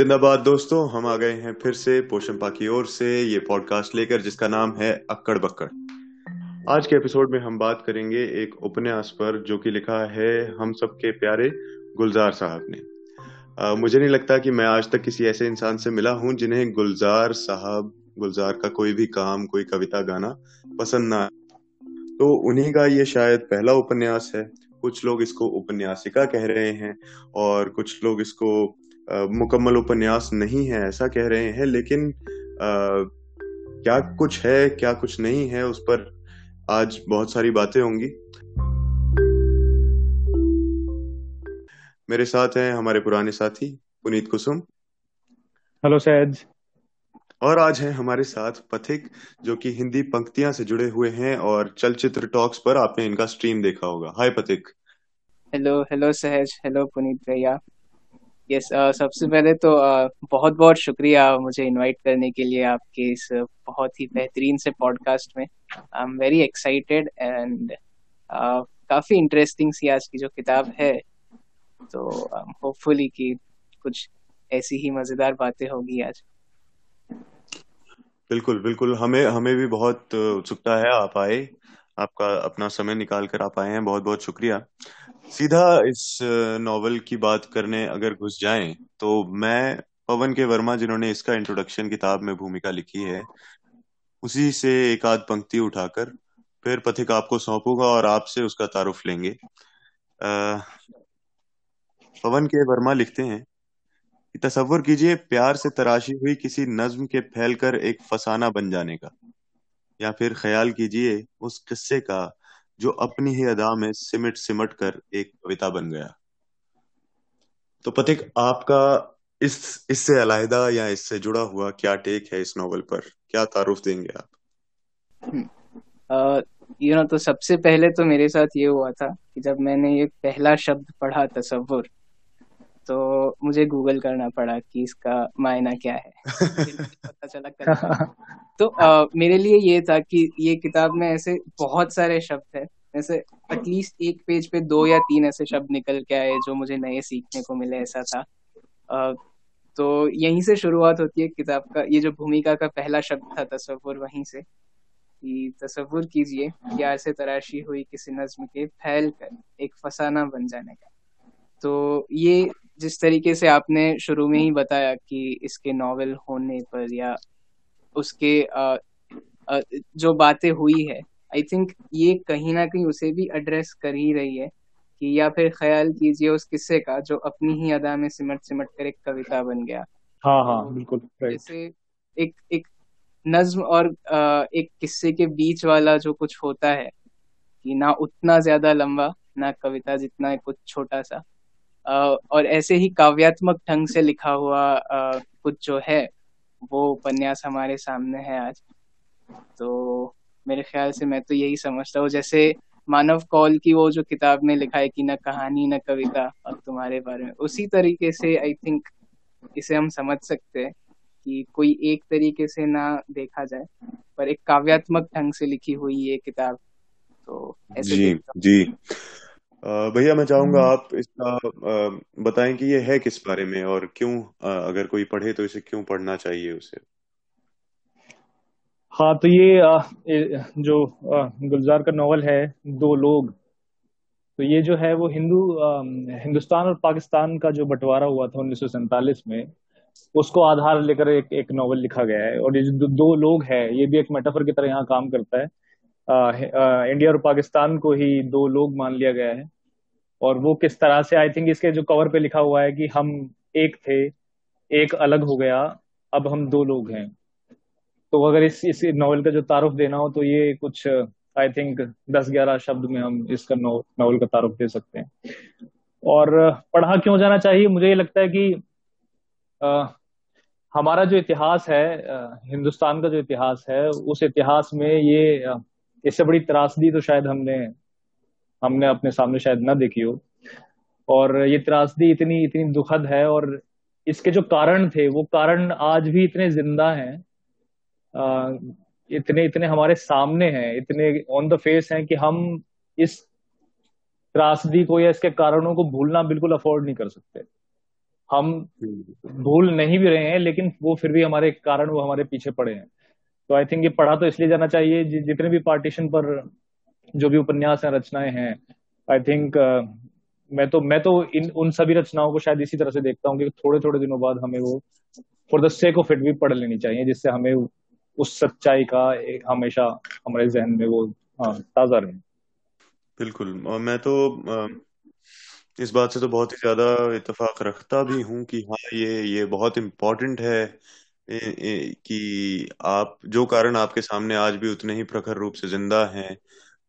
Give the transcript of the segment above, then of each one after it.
जिंदाबाद दोस्तों हम आ गए हैं फिर से पोषणपा की ओर से ये पॉडकास्ट लेकर जिसका नाम है अक्कड़ बक्कड़। आज के एपिसोड में हम बात करेंगे एक उपन्यास पर जो कि लिखा है हम सबके प्यारे गुलजार साहब ने। आ, मुझे नहीं लगता कि मैं आज तक किसी ऐसे इंसान से मिला हूँ जिन्हें गुलजार साहब गुलजार का कोई भी काम कोई कविता गाना पसंद ना तो उन्हीं का ये शायद पहला उपन्यास है। कुछ लोग इसको उपन्यासिका कह रहे हैं और कुछ लोग इसको मुकम्मल उपन्यास नहीं है ऐसा कह रहे हैं लेकिन आ, क्या कुछ है क्या कुछ नहीं है उस पर आज बहुत सारी बातें होंगी। मेरे साथ हैं हमारे पुराने साथी पुनीत कुसुम। हेलो सैज और आज है हमारे साथ पथिक जो कि हिंदी पंक्तियाँ से जुड़े हुए हैं और चलचित्र टॉक्स पर आपने इनका स्ट्रीम देखा होगा। Hi Pathik. Hello hello Sahaj hello Puneet भैया। यस uh, सबसे पहले तो uh, बहुत बहुत शुक्रिया मुझे इनवाइट करने के लिए आपके इस बहुत ही बेहतरीन से पॉडकास्ट में। I am very excited and काफ़ी इंटरेस्टिंग सी आज की जो किताब है। तो होपफुली um, कि कुछ ऐसी ही मज़ेदार बातें होगी आज। बिल्कुल बिल्कुल। हमें हमें भी बहुत उत्सुकता है आप आए आपका अपना समय निकाल कर आप आए हैं। बहुत बहुत शुक्रिया। सीधा इस नॉवल की बात करने अगर घुस जाएँ तो मैं पवन के वर्मा जिन्होंने इसका इंट्रोडक्शन किताब में भूमिका लिखी है उसी से एक आध पंक्ति उठाकर फिर पथिक आपको सौंपूँगा और आपसे उसका तारुफ लेंगे। आ, पवन के वर्मा लिखते हैं कि तस्वुर कीजिए प्यार से तराशी हुई किसी नज्म के फैलकर एक फसाना बन जाने का या फिर ख्याल कीजिए उस किस्से का जो अपनी ही अदा में सिमट सिमट कर एक कविता बन गया। तो पतिक आपका इस, इससे अलायदा या इससे जुड़ा हुआ क्या टेक है इस नॉवल पर? क्या तारुफ देंगे आप? यू नो तो सबसे पहले तो मेरे साथ ये हुआ था कि जब मैंने ये पहला शब्द पढ़ा तस्वुर तो मुझे गूगल करना पड़ा कि इसका मायना क्या है। पता चला तो आ, मेरे लिए ये था कि ये किताब में ऐसे बहुत सारे शब्द है। ऐसे एटलीस्ट एक पेज पे दो या तीन ऐसे शब्द निकल के आए जो मुझे नए सीखने को मिले ऐसा था। आ, तो यहीं से शुरुआत होती है किताब का। ये जो भूमिका का पहला शब्द था तस्वुर वहीं से। कि तस्वुर कीजिए प्यार से तराशी हुई किसी नज्म के फैल कर एक फसाना बन जाने का। तो ये जिस तरीके से आपने शुरू में ही बताया कि इसके नॉवेल होने पर या उसके आ, आ, जो बातें हुई है आई थिंक ये कहीं ना कहीं उसे भी एड्रेस कर ही रही है कि या फिर ख्याल कीजिए उस किस्से का जो अपनी ही अदा में सिमट सिमट कर एक कविता बन गया। हाँ हाँ तो बिल्कुल जैसे एक एक नज्म और आ, एक किस्से के बीच वाला जो कुछ होता है कि ना उतना ज़्यादा लंबा ना कविता जितना कुछ छोटा सा और ऐसे ही काव्यात्मक ढंग से लिखा हुआ कुछ जो है वो उपन्यास हमारे सामने है आज। तो मेरे ख्याल से मैं तो यही समझता हूँ जैसे मानव कौल की वो जो किताब में लिखा है कि न कहानी न कविता और तुम्हारे बारे में उसी तरीके से आई थिंक इसे हम समझ सकते हैं कि कोई एक तरीके से ना देखा जाए पर एक काव्यात्मक ढंग से लिखी हुई ये किताब तो ऐसे जी जी। भैया मैं चाहूँगा हम्म। आप इसका बताएँ कि ये है किस बारे में और क्यों अगर कोई पढ़े तो इसे क्यों पढ़ना चाहिए उसे हाँ तो ये जो गुलजार का नॉवल है दो लोग तो ये जो है वो हिंदू हिंदुस्तान और पाकिस्तान का जो बंटवारा हुआ था उन्नीस में उसको आधार लेकर एक एक नॉवल लिखा गया है और ये जो दो लोग हैं ये भी एक मेटाफर की तरह यहाँ काम करता है इंडिया और पाकिस्तान को ही दो लोग मान लिया गया है। और वो किस तरह से आई थिंक इसके जो कवर पे लिखा हुआ है कि हम एक थे एक अलग हो गया अब हम दो लोग हैं। तो अगर इस इस नॉवल का जो तारुफ देना हो तो ये कुछ आई थिंक दस ग्यारह शब्द में हम इसका नॉवल का तारुफ दे सकते हैं। और पढ़ा क्यों जाना चाहिए? मुझे ये लगता है कि आ, हमारा जो इतिहास है हिंदुस्तान का जो इतिहास है उस इतिहास में ये इससे बड़ी त्रासदी तो शायद हमने हमने अपने सामने शायद ना देखी हो। और ये त्रासदी इतनी इतनी दुखद है और इसके जो कारण थे वो कारण आज भी इतने ज़िंदा हैं इतने इतने हमारे सामने हैं इतने ऑन द फेस हैं कि हम इस त्रासदी को या इसके कारणों को भूलना बिल्कुल अफोर्ड नहीं कर सकते। हम भूल नहीं भी रहे हैं लेकिन वो फिर भी हमारे कारण वो हमारे पीछे पड़े हैं। तो आई थिंक ये पढ़ा तो इसलिए जाना चाहिए जितने भी पार्टीशन पर जो भी उपन्यास हैं रचनाएँ हैं आई थिंक uh, मैं तो मैं तो इन उन सभी रचनाओं को शायद इसी तरह से देखता हूँ कि थोड़े थोड़े दिनों बाद हमें वो for the sake of it भी पढ़ लेनी चाहिए जिससे हमें उस सच्चाई का एक हमेशा हमारे जहन में वो हाँ ताज़ा रहे। बिल्कुल मैं तो इस बात से तो बहुत ही ज़्यादा इतफाक रखता भी हूँ कि हाँ ये ये बहुत इम्पोर्टेंट है कि आप, जो कारण आपके सामने आज भी उतने ही प्रखर रूप से ज़िंदा हैं,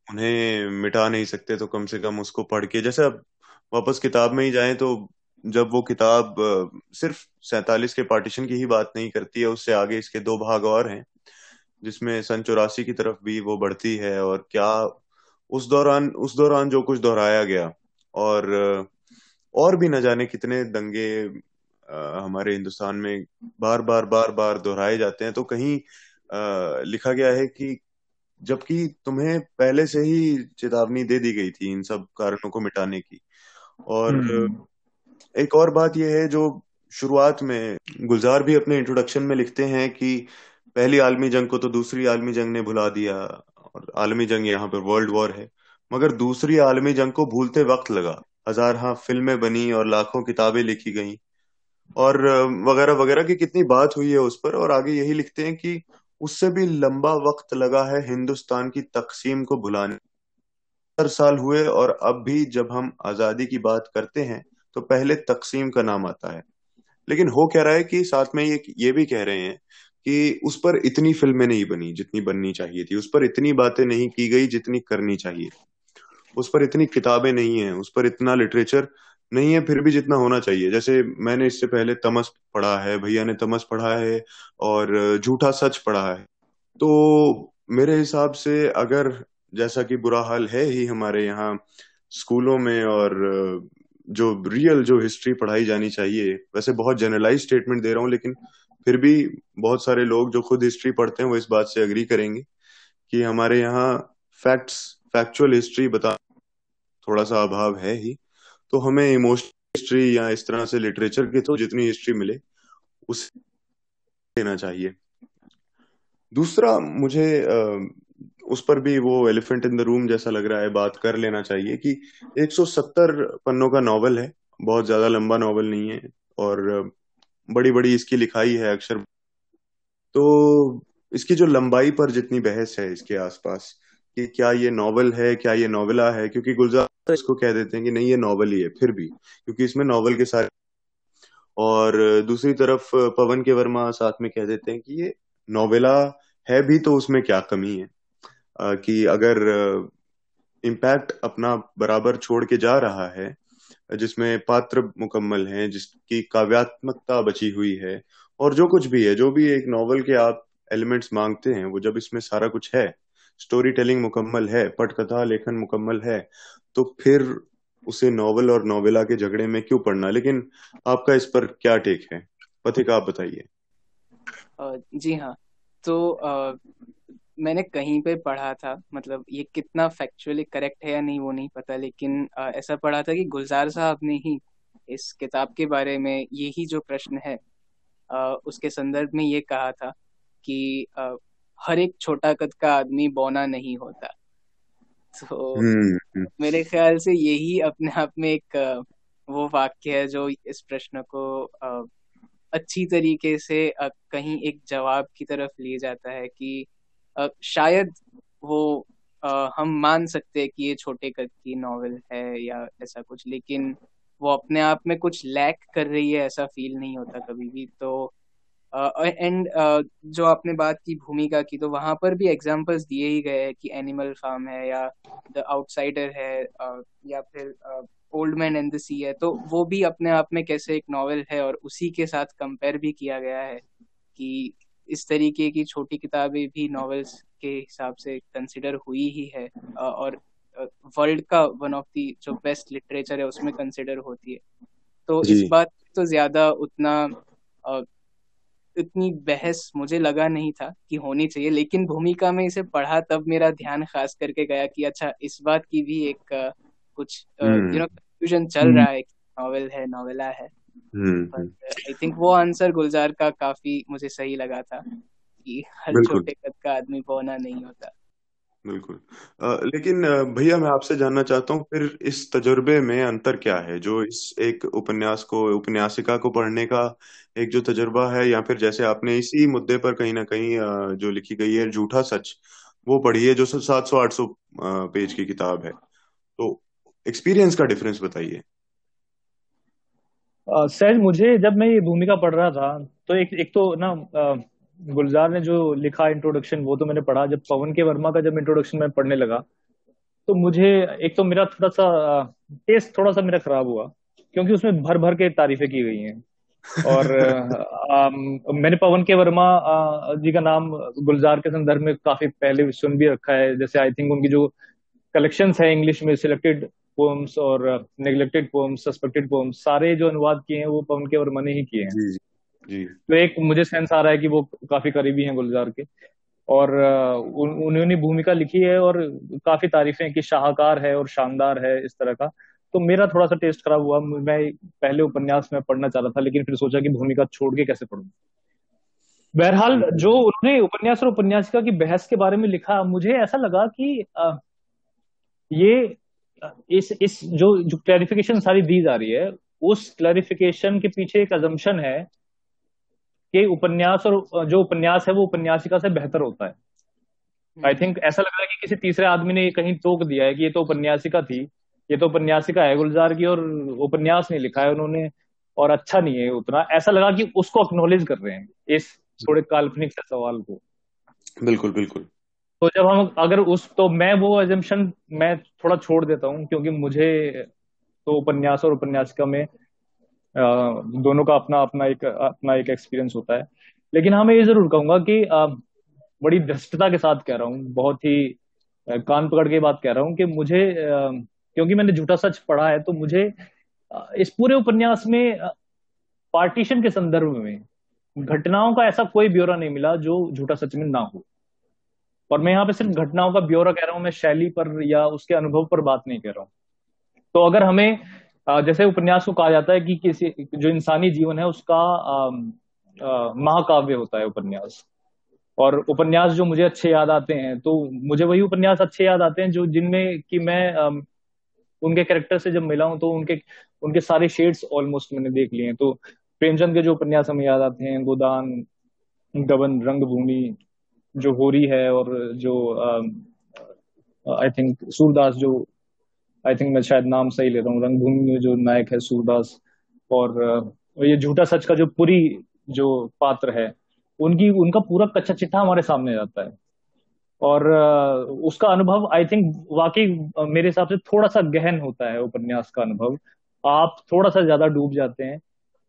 उन्हें मिटा नहीं सकते तो कम से कम उसको पढ़ के। जैसे अब वापस किताब में ही जाएँ तो जब वो किताब सिर्फ़ सैतालीस के पार्टीशन की ही बात नहीं करती है, उससे आगे इसके दो भाग और हैं, जिसमें सन चौरासी की तरफ़ भी वो बढ़ती है, और क्या उस दौरान उस दौरान जो कुछ दोहराया गया, और और भी न जाने कितने दंगे हमारे हिंदुस्तान में बार बार बार बार दोहराए जाते हैं। तो कहीं आ, लिखा गया है कि जबकि तुम्हें पहले से ही चेतावनी दे दी गई थी इन सब कारणों को मिटाने की। और हम्म। एक और बात यह है जो शुरुआत में गुलजार भी अपने इंट्रोडक्शन में लिखते हैं कि पहली आलमी जंग को तो दूसरी आलमी जंग ने भुला दिया और आलमी जंग यहाँ पर वर्ल्ड वॉर है। मगर दूसरी आलमी जंग को भूलते वक्त लगा। हज़ार हाँ फ़िल्में बनी और लाखों किताबें लिखी गई। और वगैरह वगैरह की कितनी बात हुई है उस पर और आगे यही लिखते हैं कि उससे भी लंबा वक्त लगा है हिंदुस्तान की तकसीम को भुलाने। हर साल हुए और अब भी जब हम आज़ादी की बात करते हैं तो पहले तकसीम का नाम आता है। लेकिन हो कह रहा है कि साथ में ये ये भी कह रहे हैं कि उस पर इतनी फ़िल्में नहीं बनी जितनी बननी चाहिए थी। उस पर इतनी बातें नहीं की गई जितनी करनी चाहिए उस पर इतनी किताबें नहीं है, उस पर इतना लिटरेचर नहीं है, फिर भी जितना होना चाहिए। जैसे मैंने इससे पहले तमस पढ़ा है, भैया ने तमस पढ़ा है और झूठा सच पढ़ा है। तो मेरे हिसाब से अगर जैसा कि बुरा हाल है ही हमारे यहाँ स्कूलों में और जो रियल जो हिस्ट्री पढ़ाई जानी चाहिए, वैसे बहुत जनरलाइज स्टेटमेंट दे रहा हूँ, लेकिन फिर भी बहुत सारे लोग जो खुद हिस्ट्री पढ़ते हैं, वो इस बात से अग्री करेंगे कि हमारे यहाँ फैक्ट्स फैक्चुअल हिस्ट्री बता, थोड़ा सा अभाव है ही। तो हमें इमोशनल हिस्ट्री या इस तरह से लिटरेचर की तो जितनी हिस्ट्री मिले, उस देना चाहिए। दूसरा, मुझे उस पर भी वो एलिफेंट इन द रूम जैसा लग रहा है, बात कर लेना चाहिए कि 170 पन्नों का नॉवल है, बहुत ज़्यादा लंबा नॉवल नहीं है और बड़ी बड़ी इसकी लिखाई है अक्षर। तो इसकी जो लंबाई पर जितनी बहस है इसके आसपास कि क्या ये नॉवल है, क्या ये नॉवला है, क्योंकि गुलजार इसको कह देते हैं कि नहीं, ये नॉवल ही है, फिर भी, क्योंकि इसमें नॉवल के सारे और दूसरी तरफ़, पवन के वर्मा साथ में कह देते हैं कि ये नॉवेला है भी तो उसमें क्या कमी है? कि अगर इम्पैक्ट अपना बराबर छोड़ के जा रहा है, जिसमें पात्र मुकम्मल हैं, जिसकी काव्यात्मकता बची हुई है, और जो कुछ भी है, जो भी एक नॉवल के आप एलिमेंट्स मांगते हैं, वो जब इसमें सारा कुछ है स्टोरी टेलिंग मुकम्मल है, पटकथा, लेखन मुकम्मल है तो फिर उसे नॉवल और नॉवेला के झगड़े में क्यों पढ़ना लेकिन आपका इस पर क्या टेक है? पथिक आप बताइए। जी हाँ। तो आ, मैंने कहीं पे पढ़ा था मतलब ये कितना फैक्चुअली करेक्ट है या नहीं वो नहीं पता लेकिन आ, ऐसा पढ़ा था कि गुलजार साहब ने ही इस किताब के बारे में यही जो प्रश्न है आ, उसके संदर्भ में ये कहा था कि हर एक छोटा कद का आदमी बौना नहीं होता। तो हम्म, हम्म। मेरे ख्याल से यही अपने आप में एक वो वाक्य है जो इस प्रश्न को अच्छी तरीके से कहीं एक जवाब की तरफ़ ले जाता है कि शायद वो हम मान सकते हैं कि ये छोटे कद की नॉवेल है या ऐसा कुछ लेकिन वो अपने आप में कुछ लैक कर रही है ऐसा फील नहीं होता कभी भी तो एंड uh, uh, जो आपने बात की भूमिका की तो वहाँ पर भी एग्जांपल्स दिए ही गए हैं कि एनिमल फार्म है या द आउटसाइडर है uh, या फिर old man and the sea है। तो वो भी अपने आप में कैसे एक नॉवेल है और उसी के साथ कंपेयर भी किया गया है कि इस तरीके की छोटी किताबें भी नॉवेल्स के हिसाब से कंसिडर हुई ही है और वर्ल्ड का वन ऑफ़ दी जो बेस्ट लिटरेचर है उसमें कंसिडर होती है। तो इस बात तो ज़्यादा उतना इतनी बहस मुझे लगा नहीं था कि होनी चाहिए लेकिन भूमिका में इसे पढ़ा तब मेरा ध्यान खास करके गया कि अच्छा इस बात की भी एक कुछ यू नो कंफ्यूजन चल हम्म। रहा है नॉवेल है नॉवेला है। आई हम्म, थिंक वो आंसर गुलजार का काफ़ी मुझे सही लगा था कि हर छोटे कद का आदमी बोना नहीं होता। बिल्कुल। लेकिन भैया मैं आपसे जानना चाहता हूँ, फिर इस तजुर्बे में अंतर क्या है? जो इस एक उपन्यास को, उपन्यासिका को पढ़ने का एक जो तजुर्बा है, या फिर जैसे आपने इसी मुद्दे पर कहीं ना कहीं जो लिखी गई है, झूठा सच, वो पढ़ी है जो सात सौ, आठ सौ पेज की किताब है। तो एक्सपीरियंस का डिफरेंस बताइए। सर, मुझे जब मैं ये भूमिका पढ़ रहा था तो एक एक तो ना गुलजार ने जो लिखा इंट्रोडक्शन वो तो मैंने पढ़ा। जब पवन के वर्मा का जब इंट्रोडक्शन मैं पढ़ने लगा तो मुझे एक तो मेरा थोड़ा सा टेस्ट थोड़ा सा मेरा खराब हुआ क्योंकि उसमें भर भर के तारीफें की गई हैं। और आ, मैंने पवन के वर्मा आ, जी का नाम गुलजार के संदर्भ में काफ़ी पहले सुन भी रखा है। जैसे आई थिंक उनकी जो कलेक्शंस है इंग्लिश में सिलेक्टेड पोम्स और नेग्लेक्टेड पोम्स सस्पेक्टेड पोम्स सारे जो अनुवाद किए हैं वो पवन के वर्मा ने ही किए हैं। जी। तो एक मुझे सेंस आ रहा है कि वो काफ़ी करीबी हैं गुलजार के। और उन्होंने भूमिका लिखी है और काफ़ी तारीफें कि शाहकार है और शानदार है इस तरह का। तो मेरा थोड़ा सा टेस्ट खराब हुआ। मैं पहले उपन्यास में पढ़ना चाह रहा था लेकिन फिर सोचा कि भूमिका छोड़ के कैसे पढ़ू। बहरहाल जो उन्होंने उपन्यास और उपन्यासिका की बहस के बारे में लिखा मुझे ऐसा लगा कि आ, ये इस इस जो जो क्लैरिफिकेशन सारी दी जा रही है उस क्लैरिफिकेशन के पीछे एक अजम्पन है कि उपन्यास और जो उपन्यास है वो उपन्यासिका से बेहतर होता है। I think hmm. ऐसा लग रहा है कि किसी तीसरे आदमी ने कहीं टोक दिया है कि ये तो उपन्यासिका थी ये तो उपन्यासिका है गुलजार की और उपन्यास नहीं लिखा है उन्होंने और अच्छा नहीं है उतना। ऐसा लगा कि उसको अक्नोलेज कर रहे हैं इस थोड़े काल्पनिक से सवाल को। बिल्कुल बिल्कुल। तो जब हम अगर उस तो मैं वो एजम्पन मैं थोड़ा छोड़ देता हूँ क्योंकि मुझे तो उपन्यास और उपन्यासिका में दोनों का अपना अपना एक अपना एक एक्सपीरियंस होता है। लेकिन हाँ मैं ये ज़रूर कहूँगा कि बड़ी दृष्टता के साथ कह रहा हूँ, बहुत ही कान पकड़ के बात कह रहा हूँ कि मुझे क्योंकि मैंने झूठा सच पढ़ा है तो मुझे इस पूरे उपन्यास में पार्टीशन के संदर्भ में घटनाओं का ऐसा कोई ब्यौरा नहीं मिला जो झूठा सच में ना हो। और मैं यहाँ पे सिर्फ़ घटनाओं का ब्यौरा कह रहा हूँ, मैं शैली पर या उसके अनुभव पर बात नहीं कह रहा हूँ। तो अगर हमें जैसे उपन्यास को कहा जाता है कि किसी, जो इंसानी जीवन है, उसका महाकाव्य होता है उपन्यास। और उपन्यास जो मुझे अच्छे याद आते हैं तो मुझे वही उपन्यास अच्छे याद आते हैं जो जिनमें कि मैं उनके कैरेक्टर से जब मिला हूँ तो उनके उनके सारे शेड्स ऑलमोस्ट मैंने देख लिए हैं। तो प्रेमचंद के जो उपन्यास हमें याद आते हैं, गोदान, गबन, रंगभूमि, जो होरी है और जो आई थिंक सूरदास जो आई थिंक मैं शायद नाम सही ले रहा हूँ। रंगभूमि में जो नायक है, सूरदास, और ये झूठा सच का जो पूरी जो पात्र है, उनकी, उनका पूरा कच्चा चिट्ठा हमारे सामने जाता है। और उसका अनुभव आई थिंक वाकई मेरे हिसाब से थोड़ा सा गहन होता है उपन्यास का अनुभव। आप थोड़ा सा ज़्यादा डूब जाते हैं।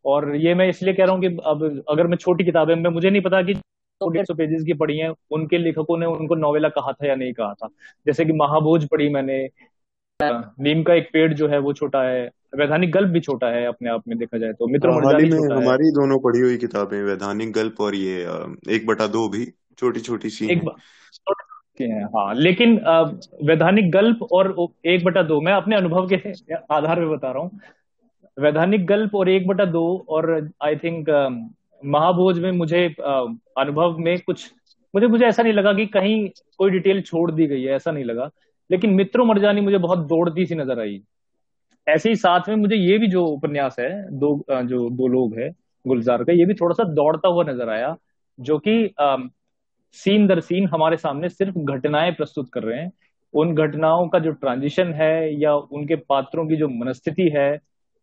और ये मैं इसलिए कह रहा हूँ कि अब, अगर मैं छोटी किताबें, मैं, मुझे नहीं पता कि डेढ़ सौ पेजेस की पढ़ी है, उनके लेखकों ने उनको नोवेला कहा था या नहीं कहा था। जैसे कि महाभोज पढ़ी मैंने नीम का एक पेड़ जो है वो छोटा है वैधानिक गल्प भी छोटा है अपने आप में देखा जाए तो। मित्र हाँ, हाल ही में हमारी दोनों पढ़ी हुई किताबें वैधानिक गल्प और ये एक बटा दो भी छोटी छोटी सी एक हैं। हाँ लेकिन वैधानिक गल्प और एक बटा दो मैं अपने अनुभव के आधार पे बता रहा हूँ। वैधानिक गल्प और एक बटा दो और आई थिंक महाभोज में मुझे अनुभव में कुछ मुझे मुझे ऐसा नहीं लगा कि कहीं कोई डिटेल छोड़ दी गई है ऐसा नहीं लगा। लेकिन मित्रों मरजानी मुझे बहुत दौड़ती सी नज़र आई। ऐसे ही साथ में मुझे ये भी जो उपन्यास है, दो जो दो लोग है, गुलजार का, ये भी थोड़ा सा दौड़ता हुआ नज़र आया, जो कि सीन दर सीन हमारे सामने सिर्फ़ घटनाएँ प्रस्तुत कर रहे हैं। उन घटनाओं का जो ट्रांजिशन है या उनके पात्रों की जो मनस्थिति है,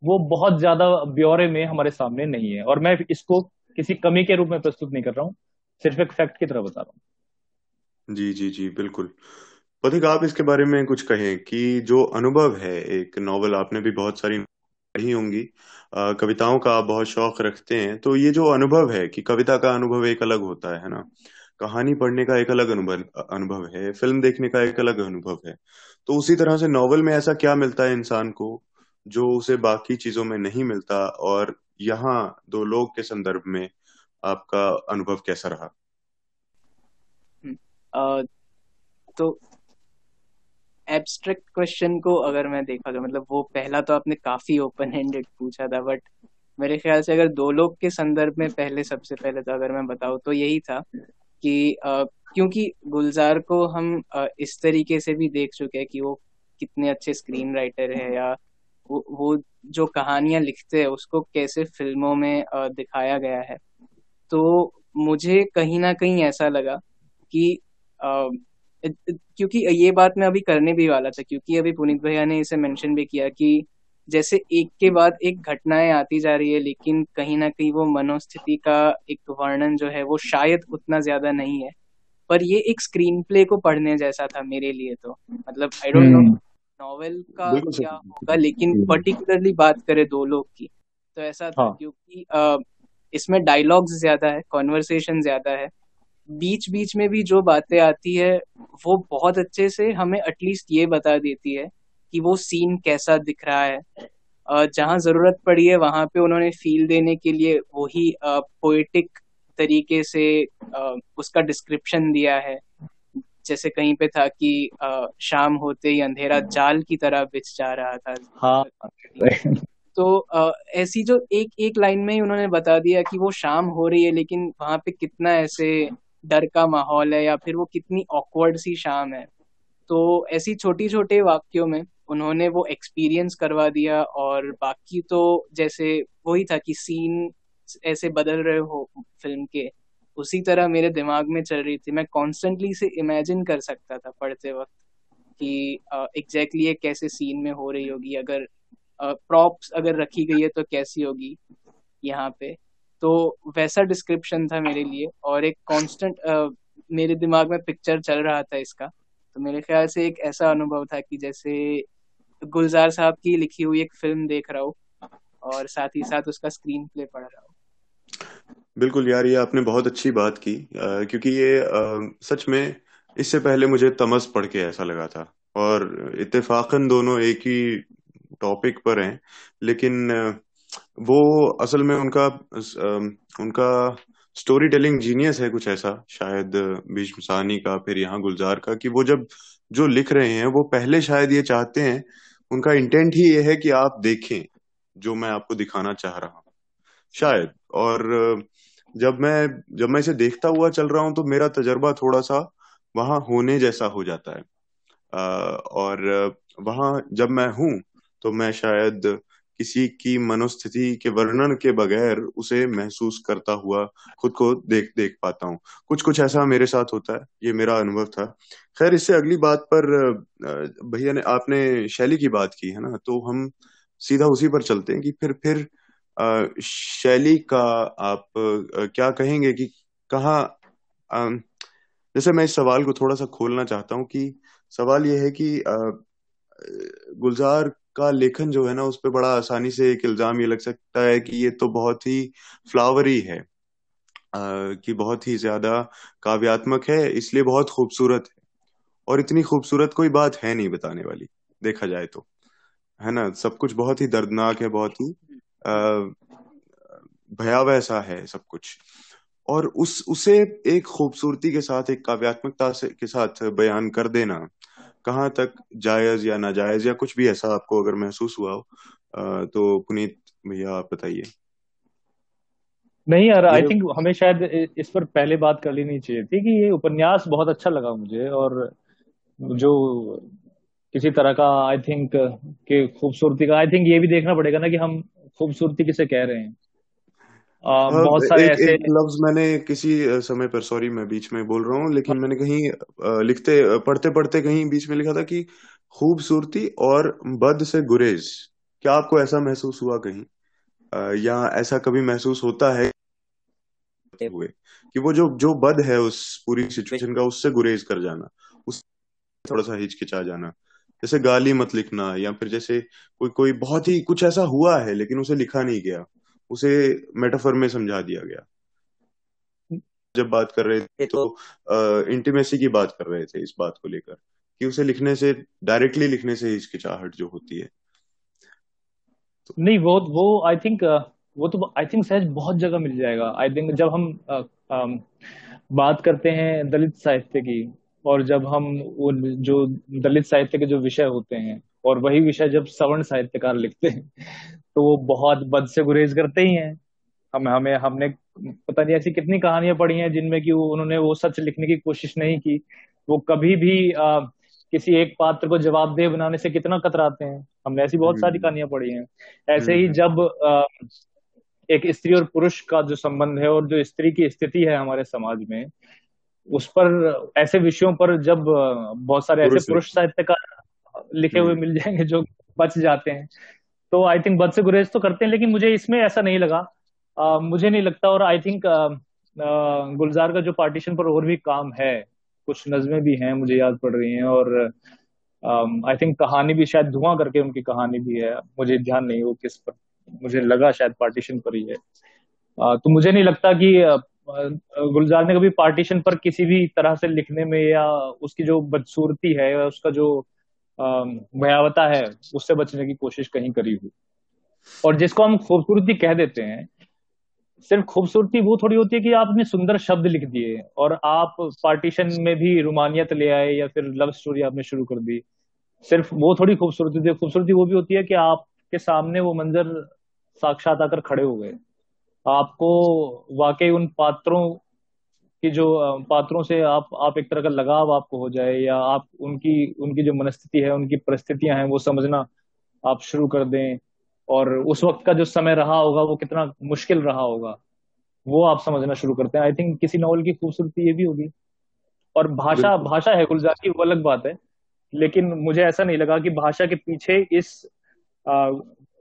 वो बहुत ज़्यादा ब्यौरे में हमारे सामने नहीं है। और मैं इसको किसी कमी के रूप में प्रस्तुत नहीं कर रहा हूँ, सिर्फ़ एक फैक्ट की तरह बता रहा हूँ। जी जी जी, बिल्कुल। पथिक आप इसके बारे में कुछ कहें कि जो अनुभव है एक नॉवल आपने भी बहुत सारी पढ़ी होंगी कविताओं का आप बहुत शौक रखते हैं तो ये जो अनुभव है कि कविता का अनुभव एक अलग होता है ना? कहानी पढ़ने का एक अलग अनुभव अनुभव है फ़िल्म देखने का एक अलग अनुभव है। तो उसी तरह से नॉवल में ऐसा क्या मिलता है इंसान को जो उसे बाकी चीज़ों में नहीं मिलता और यहाँ दो लोग के संदर्भ में आपका अनुभव कैसा रहा? हम्म, तो एब्स्ट्रैक्ट क्वेश्चन को अगर मैं देखा तो मतलब वो पहला तो आपने काफ़ी ओपन हैंडेड पूछा था बट मेरे ख्याल से अगर दो लोग के संदर्भ में पहले सबसे पहले तो अगर मैं बताऊँ तो यही था कि क्योंकि गुलजार को हम आ, इस तरीके से भी देख चुके हैं कि वो कितने अच्छे स्क्रीन राइटर है या वो, वो जो कहानियाँ लिखते हैं उसको कैसे फ़िल्मों में आ, दिखाया गया है। तो मुझे कहीं ना कहीं ऐसा लगा कि क्योंकि ये बात मैं अभी करने भी वाला था क्योंकि अभी पुनीत भैया ने इसे मेंशन भी किया कि जैसे एक के बाद एक घटनाएँ आती जा रही है लेकिन कहीं ना कहीं वो मनोस्थिति का एक वर्णन जो है वो शायद उतना ज़्यादा नहीं है। पर ये एक स्क्रीन प्ले को पढ़ने जैसा था मेरे लिए तो। मतलब आई डोंट नो नॉवेल का क्या होगा लेकिन पर्टिकुलरली बात करें दो लोग की तो ऐसा था हाँ. क्योंकि इसमें डायलॉग्स ज़्यादा है कॉन्वर्सेशन ज़्यादा है बीच बीच में भी जो बातें आती है वो बहुत अच्छे से हमें एटलीस्ट ये बता देती है कि वो सीन कैसा दिख रहा है। जहाँ ज़रूरत पड़ी है वहाँ पे उन्होंने फील देने के लिए वही पोएटिक तरीके से उसका डिस्क्रिप्शन दिया है। जैसे कहीं पे था कि शाम होते ही अंधेरा जाल की तरह बिछ जा रहा था। हाँ तो ऐसी जो एक एक लाइन में ही उन्होंने बता दिया कि वो शाम हो रही है लेकिन वहाँ पे कितना ऐसे डर का माहौल है या फिर वो कितनी ऑकवर्ड सी शाम है। तो ऐसी छोटी छोटे वाक्यों में उन्होंने वो एक्सपीरियंस करवा दिया और बाकी तो जैसे वही था कि सीन ऐसे बदल रहे हो फ़िल्म के उसी तरह मेरे दिमाग में चल रही थी। मैं कॉन्स्टेंटली से इमेजिन कर सकता था पढ़ते वक्त कि एग्जैक्टली uh, exactly ये कैसे सीन में हो रही होगी। अगर प्रॉप्स uh, अगर रखी गई है तो कैसी होगी यहाँ पे? तो वैसा डिस्क्रिप्शन था मेरे लिए और एक कांस्टेंट मेरे दिमाग में पिक्चर चल रहा था इसका। तो मेरे ख्याल से एक ऐसा अनुभव था कि जैसे गुलजार साहब की लिखी हुई एक फ़िल्म देख रहा हूँ और साथ ही साथ उसका स्क्रीन प्ले पढ़ रहा हूँ। बिल्कुल यार ये आपने बहुत अच्छी बात की आ, क्योंकि ये आ, सच में इससे पहले मुझे तमस पढ़ के ऐसा लगा था और इत्तेफाकन दोनों एक ही टॉपिक पर हैं लेकिन वो असल में उनका उनका स्टोरी टेलिंग जीनियस है कुछ ऐसा, शायद भीष्म का, फिर यहाँ गुलजार का, कि वो जब जो लिख रहे हैं, वो पहले शायद ये चाहते हैं, उनका इंटेंट ही ये है कि आप देखें जो मैं आपको दिखाना चाह रहा हूँ। शायद, और, जब मैं जब मैं इसे देखता हुआ चल रहा हूँ तो मेरा तजर्बा थोड़ा सा वहाँ होने जैसा हो जाता है। और, वहाँ जब मैं हूँ तो मैं शायद किसी की मनोस्थिति के वर्णन के बगैर उसे महसूस करता हुआ खुद को देख देख पाता हूँ। कुछ कुछ ऐसा मेरे साथ होता है, ये मेरा अनुभव था। खैर, इससे अगली बात पर भैया ने, आपने शैली की बात की, है ना? तो हम सीधा उसी पर चलते हैं कि फिर फिर शैली का आप क्या कहेंगे कि कहाँ जैसे मैं इस सवाल को थोड़ा सा खोलना चाहता हूँ कि सवाल यह है कि गुलजार का लेखन जो है ना, उस पर बड़ा आसानी से एक इल्ज़ाम ये लग सकता है कि ये तो बहुत ही फ्लावरी है कि बहुत ही ज़्यादा काव्यात्मक है, इसलिए बहुत खूबसूरत है। और इतनी खूबसूरत कोई बात है नहीं बताने वाली, देखा जाए तो। है ना? सब कुछ बहुत ही दर्दनाक है, बहुत ही भयावह सा है सब कुछ। और उस, उसे एक खूबसूरती के साथ, एक काव्यात्मकता से, के साथ बयान कर देना कहाँ तक जायज़ या नाजायज या कुछ भी ऐसा आपको अगर महसूस हुआ हो तो पुनीत भैया आप बताइए। नहीं यार आई थिंक हमें शायद इस पर पहले बात कर लेनी चाहिए थी कि ये उपन्यास बहुत अच्छा लगा मुझे और जो किसी तरह का आई थिंक के खूबसूरती का आई थिंक ये भी देखना पड़ेगा ना कि हम खूबसूरती किसे कह रहे हैं हाँ, बहुत सारे एक, ऐसे एक लफ्ज मैंने किसी समय पर सॉरी मैं बीच में बोल रहा हूँ लेकिन मैंने कहीं लिखते पढ़ते पढ़ते कहीं बीच में लिखा था कि खूबसूरती और बद से गुरेज क्या आपको ऐसा महसूस हुआ कहीं? या ऐसा कभी महसूस होता है? हुए कि वो जो जो बद है उस पूरी सिचुएशन का उससे गुरेज कर जाना उस थोड़ा सा हिचकिचा जाना जैसे गाली मत लिखना या फिर जैसे कोई कोई बहुत ही कुछ ऐसा हुआ है लेकिन उसे लिखा नहीं गया। उसे मेटाफर में समझा दिया गया। जब बात कर रहे थे तो इंटीमेसी की बात कर रहे थे इस बात को लेकर कि उसे लिखने से डायरेक्टली लिखने से हिचकिचाहट जो होती है। तो, नहीं वो वो आई थिंक वो तो आई थिंक सहज बहुत जगह मिल जाएगा। आई थिंक जब हम आ, आ, बात करते हैं दलित साहित्य की और जब हम उन जो दलित साहित्य के जो विषय होते हैं और वही विषय जब सवर्ण साहित्यकार लिखते हैं तो वो बहुत बद से गुरेज करते ही हैं हम हमें हमने पता नहीं ऐसी कितनी कहानियाँ पढ़ी हैं जिनमें कि उन्होंने वो सच लिखने की कोशिश नहीं की वो कभी भी आ, किसी एक पात्र को जवाबदेह बनाने से कितना कतराते हैं हमने ऐसी बहुत सारी हम्म। कहानियाँ पढ़ी हैं ऐसे ही हम्म। जब आ, एक स्त्री और पुरुष का जो संबंध है और जो स्त्री की स्थिति है हमारे समाज में उस पर ऐसे विषयों पर जब बहुत सारे ऐसे पुरुष साहित्यकार लिखे हुए हम्म। मिल जाएँगे जो बच जाते हैं। तो आई थिंक बद से गुरेज तो करते हैं लेकिन मुझे इसमें ऐसा नहीं लगा। आ, मुझे नहीं लगता और आई थिंक गुलजार का जो पार्टीशन पर और भी काम है कुछ नज़में भी हैं मुझे याद पड़ रही हैं और आई थिंक कहानी भी शायद धुआँ करके उनकी कहानी भी है। मुझे ध्यान नहीं वो किस पर मुझे लगा शायद पार्टीशन पर ही है। तो मुझे नहीं लगता कि गुलजार ने कभी पार्टीशन पर किसी भी तरह से लिखने में या उसकी जो बदसूरती है या उसका जो भयावता है, उससे बचने की कोशिश कहीं करी हुई और जिसको हम खूबसूरती कह देते हैं, सिर्फ़ खूबसूरती वो थोड़ी होती है कि आपने सुंदर शब्द लिख दिए और आप पार्टीशन में भी रोमानियत ले आए या फिर लव स्टोरी आपने शुरू कर दी। सिर्फ़ वो थोड़ी खूबसूरती होती है खूबसूरती वो भी होती है कि आपके सामने वो मंजर साक्षात आकर खड़े हो गए। आपको वाकई उन पात्रों की जो पात्रों से आप आप एक तरह का लगाव आपको हो जाए या आप उनकी उनकी जो मनस्थिति है उनकी परिस्थितियाँ हैं वो समझना आप शुरू कर दें और उस वक्त का जो समय रहा होगा वो कितना मुश्किल रहा होगा वो आप समझना शुरू करते हैं। आई थिंक किसी नॉवल की खूबसूरती ये भी होगी। और भाषा भाषा है गुलजार की वो अलग बात है। लेकिन मुझे ऐसा नहीं लगा कि भाषा के पीछे इस आ,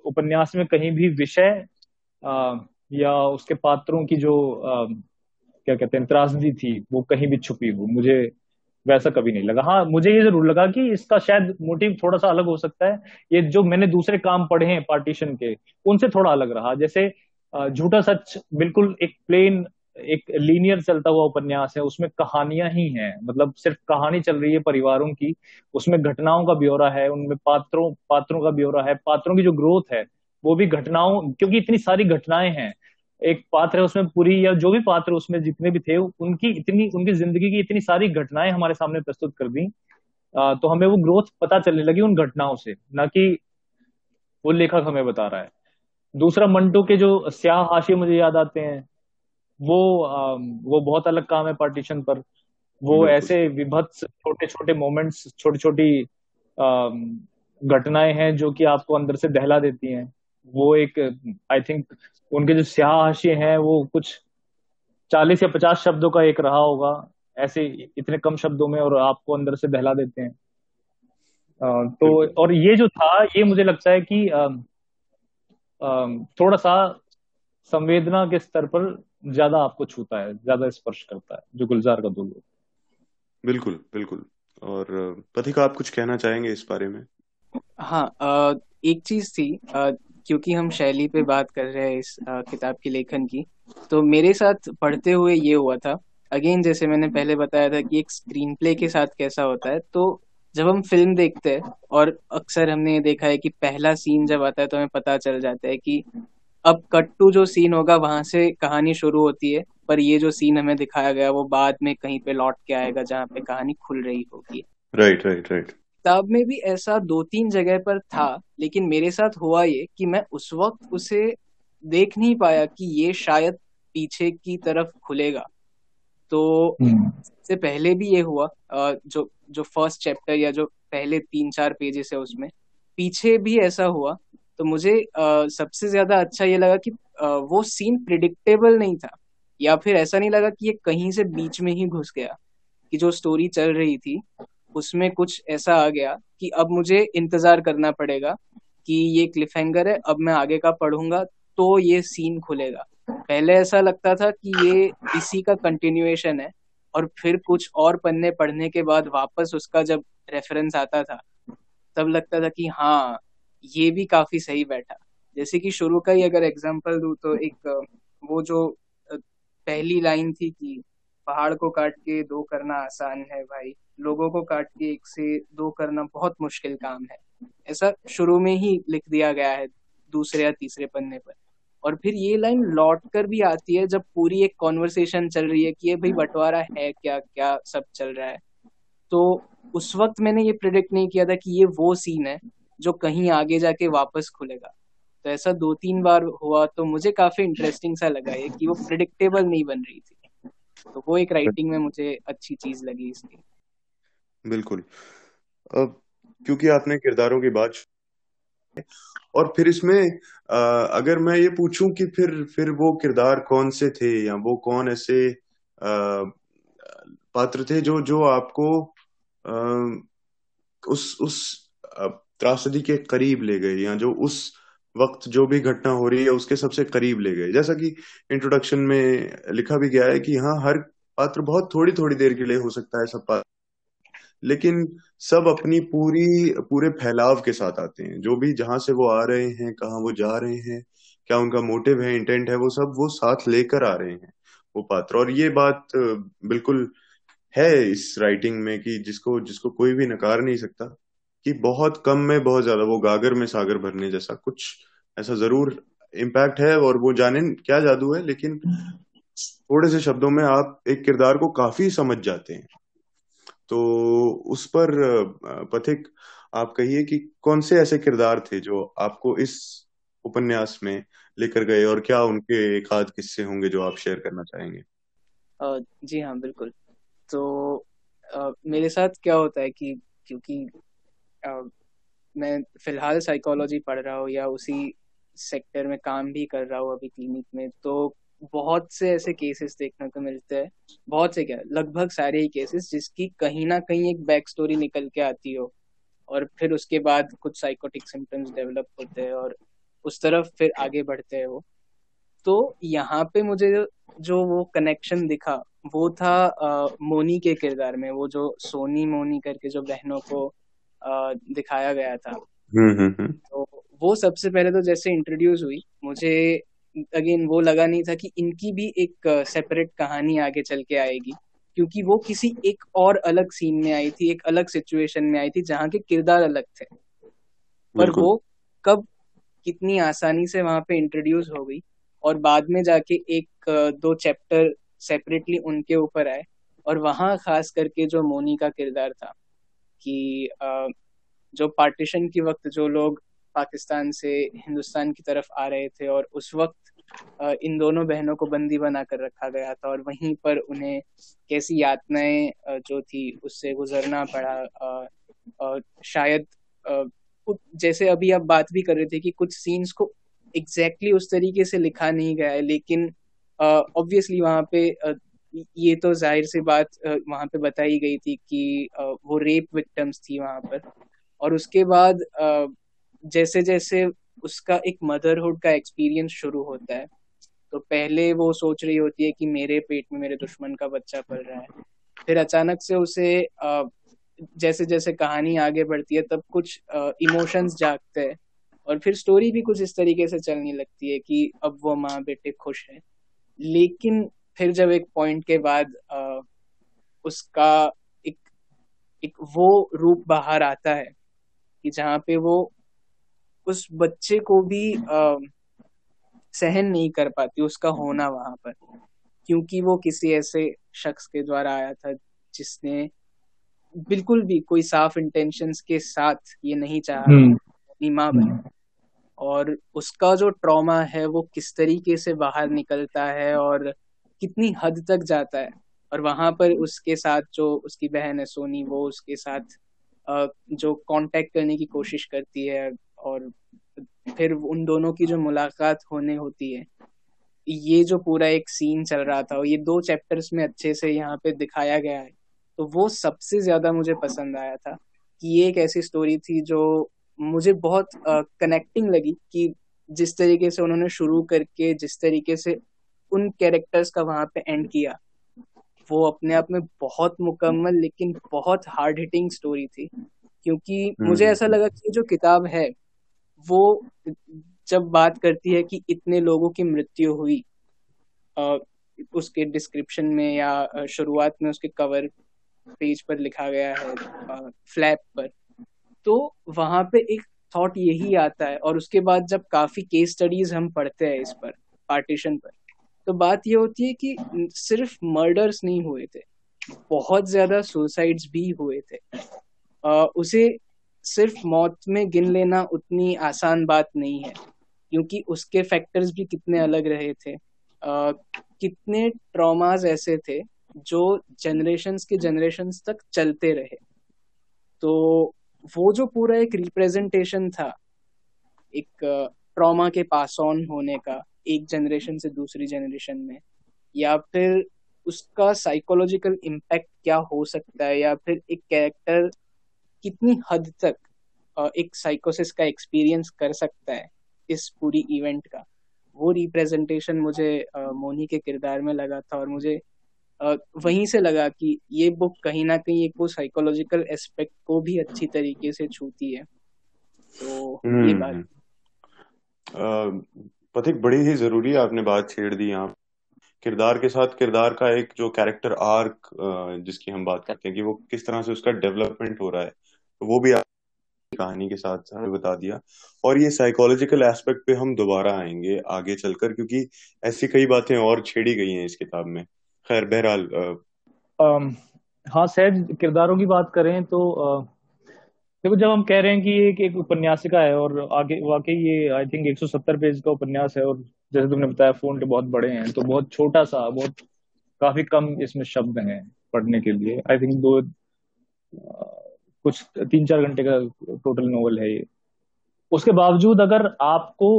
उपन्यास में कहीं भी विषय या उसके पात्रों की जो आ, क्या कहते हैं, त्रासदी थी, वो कहीं भी छुपी हो मुझे वैसा कभी नहीं लगा। हाँ मुझे ये ज़रूर लगा कि इसका शायद मोटिव थोड़ा सा अलग हो सकता है। ये जो मैंने दूसरे काम पढ़े हैं पार्टीशन के, उनसे थोड़ा अलग रहा। जैसे झूठा सच बिल्कुल एक प्लेन एक लीनियर चलता हुआ उपन्यास है, उसमें कहानियाँ ही हैं। मतलब सिर्फ़ कहानी चल रही है परिवारों की, उसमें घटनाओं का ब्यौरा है, उनमें पात्रों पात्रों का ब्यौरा है, पात्रों की जो ग्रोथ है, वो भी घटनाओं, क्योंकि इतनी सारी घटनाएँ हैं एक पात्र है उसमें पूरी या जो भी पात्र उसमें जितने भी थे उनकी इतनी उनकी ज़िंदगी की इतनी सारी घटनाएँ हमारे सामने प्रस्तुत कर दी। तो हमें वो ग्रोथ पता चलने लगी उन घटनाओं से ना कि वो लेखक हमें बता रहा है। दूसरा मंटो के जो स्याह हाशिए मुझे याद आते हैं वो आ, वो बहुत अलग काम है पार्टीशन पर। वो ऐसे विभत्स छोटे छोटे मोमेंट्स छोटी छोटी घटनाएँ हैं जो कि आपको अंदर से दहला देती हैं। वो एक आई थिंक उनके जो स्याह हाशिए हैं वो कुछ चालीस या पचास शब्दों का एक रहा होगा। ऐसे इतने कम शब्दों में और आपको अंदर से बहला देते हैं। तो और ये जो था ये मुझे लगता है कि थोड़ा सा संवेदना के स्तर पर ज़्यादा आपको छूता है ज़्यादा स्पर्श करता है जो गुलजार का दुल बिल्कुल बिल्कुल। और पथिका आप कुछ कहना चाहेंगे इस बारे में? हाँ एक चीज़ थी क्योंकि हम शैली पे बात कर रहे हैं इस किताब की लेखन की तो मेरे साथ पढ़ते हुए ये हुआ था। अगेन जैसे मैंने पहले बताया था कि एक स्क्रीन प्ले के साथ कैसा होता है तो जब हम फ़िल्म देखते हैं और अक्सर हमने ये देखा है कि पहला सीन जब आता है तो हमें पता चल जाता है कि अब कट टू जो सीन होगा, वहाँ से कहानी शुरू होती है, पर ये जो सीन हमें दिखाया गया, वो बाद में कहीं पे लौट के आएगा जहाँ पे कहानी खुल रही होगी। राइट राइट राइट किताब में भी ऐसा दो तीन जगह पर था लेकिन मेरे साथ हुआ ये कि मैं उस वक्त उसे देख नहीं पाया कि ये शायद पीछे की तरफ़ खुलेगा। तो हम्म। से पहले भी ये हुआ जो जो फ़र्स्ट चैप्टर या जो पहले तीन चार पेजेस है उसमें पीछे भी ऐसा हुआ। तो मुझे सबसे ज़्यादा अच्छा ये लगा कि वो सीन प्रिडिक्टेबल नहीं था या फिर ऐसा नहीं लगा कि ये कहीं से बीच में ही घुस गया कि जो स्टोरी चल रही थी उसमें कुछ ऐसा आ गया कि अब मुझे इंतज़ार करना पड़ेगा कि ये क्लिफ हैंगर है, अब मैं आगे का पढ़ूँगा तो ये सीन खुलेगा। पहले ऐसा लगता था कि ये इसी का कंटिन्यूएशन है और फिर कुछ और पन्ने पढ़ने के बाद वापस उसका जब रेफरेंस आता था, तब लगता था कि हाँ ये भी काफ़ी सही बैठा। जैसे कि शुरू का ही अगर एग्ज़ाम्पल दू तो एक, वो जो पहली लाइन थी कि पहाड़ को काट के दो करना आसान है भाई लोगों को काट के एक से दो करना बहुत मुश्किल काम है। ऐसा शुरू में ही लिख दिया गया है दूसरे या तीसरे पन्ने पर। और फिर ये लाइन लौट कर भी आती है जब पूरी एक कॉन्वर्सेशन चल रही है कि ये भाई बंटवारा है क्या क्या सब चल रहा है। तो उस वक्त मैंने ये प्रिडिक्ट नहीं किया था कि ये वो सीन है जो कहीं आगे जाके वापस खुलेगा। तो ऐसा दो तीन बार हुआ तो मुझे काफ़ी इंटरेस्टिंग सा लगा ये कि वो प्रिडिक्टेबल नहीं बन रही थी। तो वो एक राइटिंग में मुझे अच्छी चीज़ लगी इसकी। बिल्कुल। अब क्योंकि आपने किरदारों की बात और फिर इसमें आ, अगर मैं ये पूछूँ कि फिर फिर वो किरदार कौन से थे या वो कौन ऐसे आ, पात्र थे जो जो आपको आ, उस उस त्रासदी के करीब ले गए या जो उस वक्त जो भी घटना हो रही है उसके सबसे करीब ले गए। जैसा कि इंट्रोडक्शन में लिखा भी गया है कि हाँ हर पात्र बहुत थोड़ी थोड़ी देर के लिए हो सकता है सब पात्र लेकिन सब अपनी पूरी, पूरे फैलाव के साथ आते हैं। जो भी जहाँ से वो आ रहे हैं, कहाँ वो जा रहे हैं, क्या उनका मोटिव है इंटेंट है, वो सब वो साथ लेकर आ रहे हैं, वो पात्र। और ये बात बिल्कुल है इस राइटिंग में कि जिसको जिसको कोई भी नकार नहीं सकता कि बहुत कम में बहुत ज़्यादा वो गागर में सागर भरने जैसा कुछ ऐसा ज़रूर इम्पैक्ट है और वो जाने क्या जादू है, लेकिन थोड़े से शब्दों में आप एक किरदार को काफ़ी समझ जाते हैं। तो उस पर पथिक आप कहिए कि कौन से ऐसे किरदार थे जो आपको इस उपन्यास में लेकर गए और क्या उनके एक आध किस्से होंगे जो आप शेयर करना चाहेंगे? जी हाँ बिल्कुल। तो आ, मेरे साथ क्या होता है कि क्योंकि आ, मैं फ़िलहाल साइकोलॉजी पढ़ रहा हूँ या उसी सेक्टर में काम भी कर रहा हूँ अभी क्लिनिक में तो बहुत से ऐसे केसेस देखने को मिलते हैं। बहुत से क्या लगभग सारे ही केसेस जिसकी कहीं ना कहीं एक बैक स्टोरी निकल के आती हो और फिर उसके बाद कुछ साइकोटिक सिम्टम्स डेवलप होते हैं और उस तरफ़ फिर आगे बढ़ते हैं वो। तो यहाँ पे मुझे जो वो कनेक्शन दिखा वो था आ, मोनी के किरदार में वो जो सोनी मोनी करके जो बहनों को आ, दिखाया गया था। हम्म, हम्म, हम्म। तो वो सबसे पहले तो जैसे इंट्रोड्यूस हुई मुझे अगेन वो लगा नहीं था कि इनकी भी एक सेपरेट कहानी आगे चल के आएगी। क्योंकि वो किसी एक और अलग सीन में आई थी एक अलग सिचुएशन में आई थी जहाँ के किरदार अलग थे। पर वो कब कितनी आसानी से वहाँ पे इंट्रोड्यूस हो गई और बाद में जाके एक दो चैप्टर सेपरेटली उनके ऊपर आए और वहाँ खास करके जो मोनी का किरदार था कि जो पार्टीशन के वक्त जो लोग पाकिस्तान से हिंदुस्तान की तरफ़ आ रहे थे और उस वक्त इन दोनों बहनों को बंदी बनाकर रखा गया था और वहीं पर उन्हें कैसी यातनाएँ जो थी, उससे गुजरना पड़ा। और शायद जैसे अभी आप बात भी कर रहे थे कि कुछ सीन्स को एग्जैक्टली exactly उस तरीके से लिखा नहीं गया है, लेकिन ऑब्वियसली वहाँ पे ये तो ज़ाहिर सी बात वहाँ पे बताई गई थी कि वो रेप विक्टिम्स थी वहाँ पर। और उसके बाद जैसे जैसे उसका एक मदरहुड का एक्सपीरियंस शुरू होता है। तो पहले वो सोच रही होती है कि मेरे पेट में मेरे दुश्मन का बच्चा पल रहा है। फिर अचानक से उसे जैसे जैसे कहानी आगे बढ़ती है, तब कुछ इमोशंस जागते हैं। और फिर स्टोरी भी कुछ इस तरीके से चलने लगती है कि अब वो माँ बेटे खुश है। लेकिन फिर जब एक पॉइंट के बाद उसका एक एक वो रूप बाहर आता है कि जहाँ पे वो उस बच्चे को भी आ, सहन नहीं कर पाती उसका होना वहाँ पर। क्योंकि वो किसी ऐसे शख्स के द्वारा आया था जिसने बिल्कुल भी कोई साफ़ इंटेंशंस के साथ ये नहीं चाहा। अपनी माँ बने। और उसका जो ट्रॉमा है वो किस तरीके से बाहर निकलता है और कितनी हद तक जाता है। और वहाँ पर उसके साथ जो उसकी बहन है सोनी वो उसके साथ जो कांटेक्ट करने की कोशिश करती है और फिर उन दोनों की जो मुलाकात होने होती है ये जो पूरा एक सीन चल रहा था और ये दो चैप्टर्स में अच्छे से यहाँ पे दिखाया गया है तो वो सबसे ज़्यादा मुझे पसंद आया था कि ये एक ऐसी स्टोरी थी जो मुझे बहुत कनेक्टिंग uh, लगी कि जिस तरीके से उन्होंने शुरू करके जिस तरीके से उन कैरेक्टर्स का वहाँ पे एंड किया वो अपने आप में बहुत मुकम्मल लेकिन बहुत हार्ड हिटिंग स्टोरी थी क्योंकि मुझे हम्म। ऐसा लगा कि जो किताब है वो जब बात करती है कि इतने लोगों की मृत्यु हुई उसके डिस्क्रिप्शन में या शुरुआत में उसके कवर पेज पर लिखा गया है फ्लैप पर तो वहाँ पे एक थॉट यही आता है और उसके बाद जब काफ़ी केस स्टडीज़ हम पढ़ते हैं इस पर पार्टीशन पर तो बात ये होती है कि सिर्फ़ मर्डर्स नहीं हुए थे बहुत ज़्यादा सुसाइड्स भी हुए थे। आ, उसे सिर्फ़ मौत में गिन लेना उतनी आसान बात नहीं है क्योंकि उसके फैक्टर्स भी कितने अलग रहे थे। आ, कितने ट्रॉमाज ऐसे थे जो जनरेशन्स के जनरेशन्स तक चलते रहे। तो वो जो पूरा एक रिप्रेजेंटेशन था एक ट्रॉमा के पास ऑन होने का एक जनरेशन से दूसरी जनरेशन में या फिर उसका साइकोलॉजिकल इम्पैक्ट क्या हो सकता है या फिर एक कैरेक्टर कितनी हद तक एक साइकोसिस का एक्सपीरियंस कर सकता है इस पूरी इवेंट का? वो रिप्रेजेंटेशन मुझे मोनी के किरदार में लगा था और मुझे वहीं से लगा कि ये बुक कहीं ना कहीं एक वो साइकोलॉजिकल एस्पेक्ट को भी अच्छी तरीके से छूती है। तो ये बात। हम्म। पथिक बड़ी ही ज़रूरी है आपने बात छेड़ दी यहाँ। किरदार के साथ किरदार का एक जो कैरेक्टर आर्क जिसकी हम बात करते हैं कि वो किस तरह से उसका डेवलपमेंट हो रहा है। वो भी कहानी के साथ हमें बता दिया। और ये साइकोलॉजिकल एस्पेक्ट पे हम दोबारा आएँगे आगे चलकर, क्योंकि ऐसी कई बातें और छेड़ी गई हैं इस किताब में। खैर, बहरहाल हाँ सहज किरदारों की बात करें तो देखो, जब हम कह रहे हैं कि एक एक उपन्यासिका है और आगे, वाकई ये आई थिंक 170 पेज का उपन्यास है और जैसे तुमने बताया फ़ोन बहुत बड़े हैं तो बहुत छोटा सा, बहुत काफ़ी कम इसमें शब्द हैं पढ़ने के लिए। आई थिंक दो कुछ तीन चार घंटे का टोटल नोवेल है ये। उसके बावजूद अगर आपको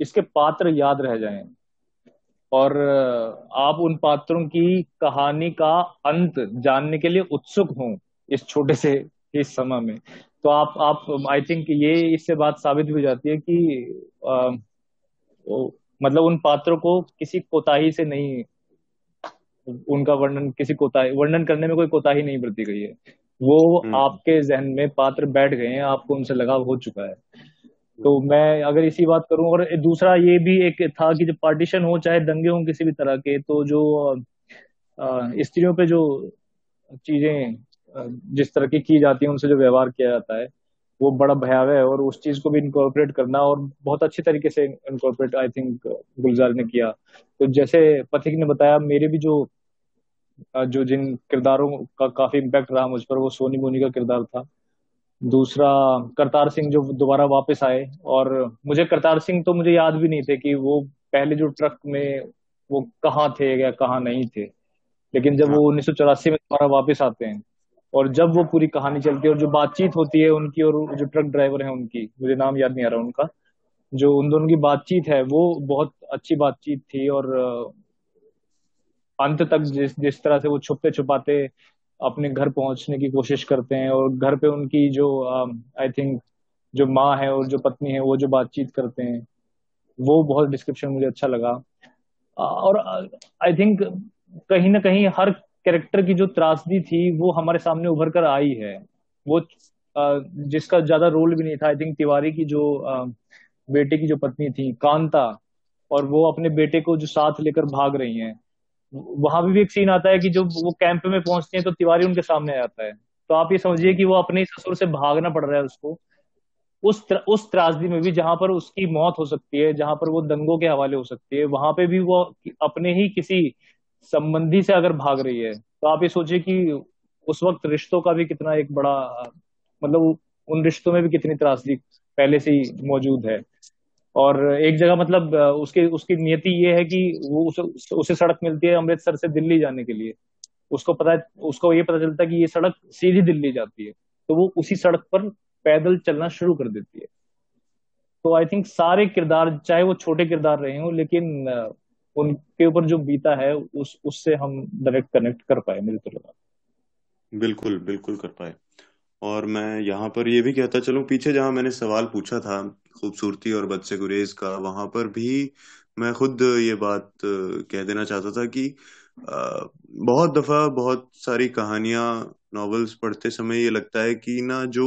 इसके पात्र याद रह जाएँ और आप उन पात्रों की कहानी का अंत जानने के लिए उत्सुक हों इस छोटे से इस समय में तो आप आप आई थिंक ये इससे बात साबित हो जाती है कि आ, मतलब उन पात्रों को किसी कोताही से नहीं उनका वर्णन किसी कोताही वर्णन करने में कोई कोताही नहीं बरती गई है। वो हम्म। आपके जहन में पात्र बैठ गए हैं आपको उनसे लगाव हो चुका है तो मैं अगर इसी बात करूँ और दूसरा ये भी एक था कि जब पार्टीशन हो चाहे दंगे हों किसी भी तरह के तो जो स्त्रियों पे जो चीज़ें जिस तरह की की जाती है उनसे जो व्यवहार किया जाता है वो बड़ा भयावह है और उस चीज़ को भी इनकॉर्पोरेट करना और बहुत अच्छी तरीके से इनकॉर्पोरेट आई थिंक गुलजार ने किया तो जैसे पथिक ने बताया मेरे भी जो जो जिन किरदारों का काफ़ी इम्पैक्ट रहा मुझ पर वो सोनी मोनी का किरदार था। दूसरा करतार सिंह जो दोबारा वापस आए और मुझे करतार सिंह तो मुझे याद भी नहीं थे कि वो पहले जो ट्रक में वो कहाँ थे या कहाँ नहीं थे। लेकिन जब वो उन्नीस सौ चौरासी में दोबारा वापस आते हैं और जब वो पूरी कहानी चलती है और जो बातचीत होती है उनकी और जो ट्रक ड्राइवर है उनकी मुझे नाम याद नहीं आ रहा उनका जो उन दोनों की बातचीत है वो बहुत अच्छी बातचीत थी और अंत तक जिस जिस तरह से वो छुपते छुपाते अपने घर पहुँचने की कोशिश करते हैं और घर पे उनकी जो आई थिंक जो माँ है और जो पत्नी है, वो जो बातचीत करते हैं, वो बहुत डिस्क्रिप्शन मुझे अच्छा लगा। और आई थिंक कहीं ना कहीं हर कैरेक्टर की जो त्रासदी थी, वो हमारे सामने उभर कर आई है। वो जिसका ज़्यादा रोल भी नहीं था आई थिंक तिवारी की जो बेटे की जो पत्नी थी, कांता, और वो अपने बेटे को जो साथ लेकर भाग रही हैं। वहाँ भी, भी एक सीन आता है कि जो वो कैंप में पहुँचते हैं तो तिवारी उनके सामने आ जाता है। तो आप ये समझिए कि वो अपने ससुर से भागना पड़ रहा है उसको। उस त्र, उस त्रासदी में भी जहाँ पर उसकी मौत हो सकती है जहाँ पर वो दंगों के हवाले हो सकती है वहाँ पे भी वो अपने ही किसी संबंधी से अगर भाग रही है तो आप ये सोचिए कि उस वक्त रिश्तों का भी कितना एक बड़ा मतलब उन रिश्तों में भी कितनी त्रासदी पहले से ही मौजूद है। और एक जगह मतलब उसके उसकी नियति ये है कि वो उसे, उसे सड़क मिलती है अमृतसर से दिल्ली जाने के लिए। उसको पता उसको ये पता चलता है कि ये सड़क सीधी दिल्ली जाती है। तो वो उसी सड़क पर पैदल चलना शुरू कर देती है। तो आई थिंक सारे किरदार चाहे वो छोटे किरदार रहे हो लेकिन उनके ऊपर जो बीता है उस उससे हम डायरेक्ट कनेक्ट कर पाए मुझे तो बिल्कुल बिल्कुल कर पाए। और मैं यहाँ पर ये भी कहता चलूँ पीछे जहाँ मैंने सवाल पूछा था खूबसूरती और बद से गुरेज का वहाँ पर भी मैं खुद ये बात कह देना चाहता था कि बहुत दफ़ा बहुत सारी कहानियाँ नॉवेल्स पढ़ते समय ये लगता है कि ना जो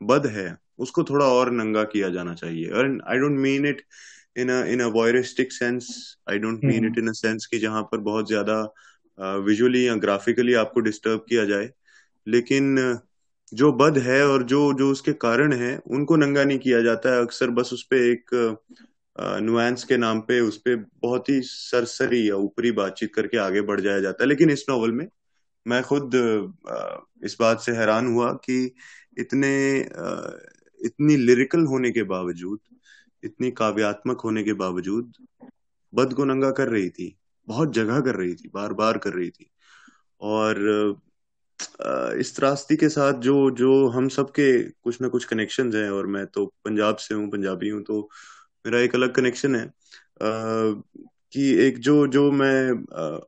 बद है उसको थोड़ा और नंगा किया जाना चाहिए। और I don't mean it in in a voyeuristic sense I don't mean it in a sense कि जहाँ पर बहुत ज़्यादा विजुअली या ग्राफिकली आपको डिस्टर्ब किया जाए। लेकिन जो बद है और जो जो उसके कारण है, उनको नंगा नहीं किया जाता है। अक्सर बस उसपे एक नुआंस के नाम पे उस पर बहुत ही सरसरी या ऊपरी बातचीत करके आगे बढ़ जाया जाता है। लेकिन इस नॉवल में मैं खुद इस बात से हैरान हुआ कि इतने इतनी लिरिकल होने के बावजूद, इतनी काव्यात्मक होने के बावजूद बद को नंगा कर रही थी, बहुत जगह कर रही थी बार बार कर रही थी। और इस त्रास्ती के साथ जो जो हम सबके कुछ ना कुछ कनेक्शन हैं और मैं तो पंजाब से हूँ, पंजाबी हूँ तो मेरा एक अलग कनेक्शन है। कि एक जो जो मैं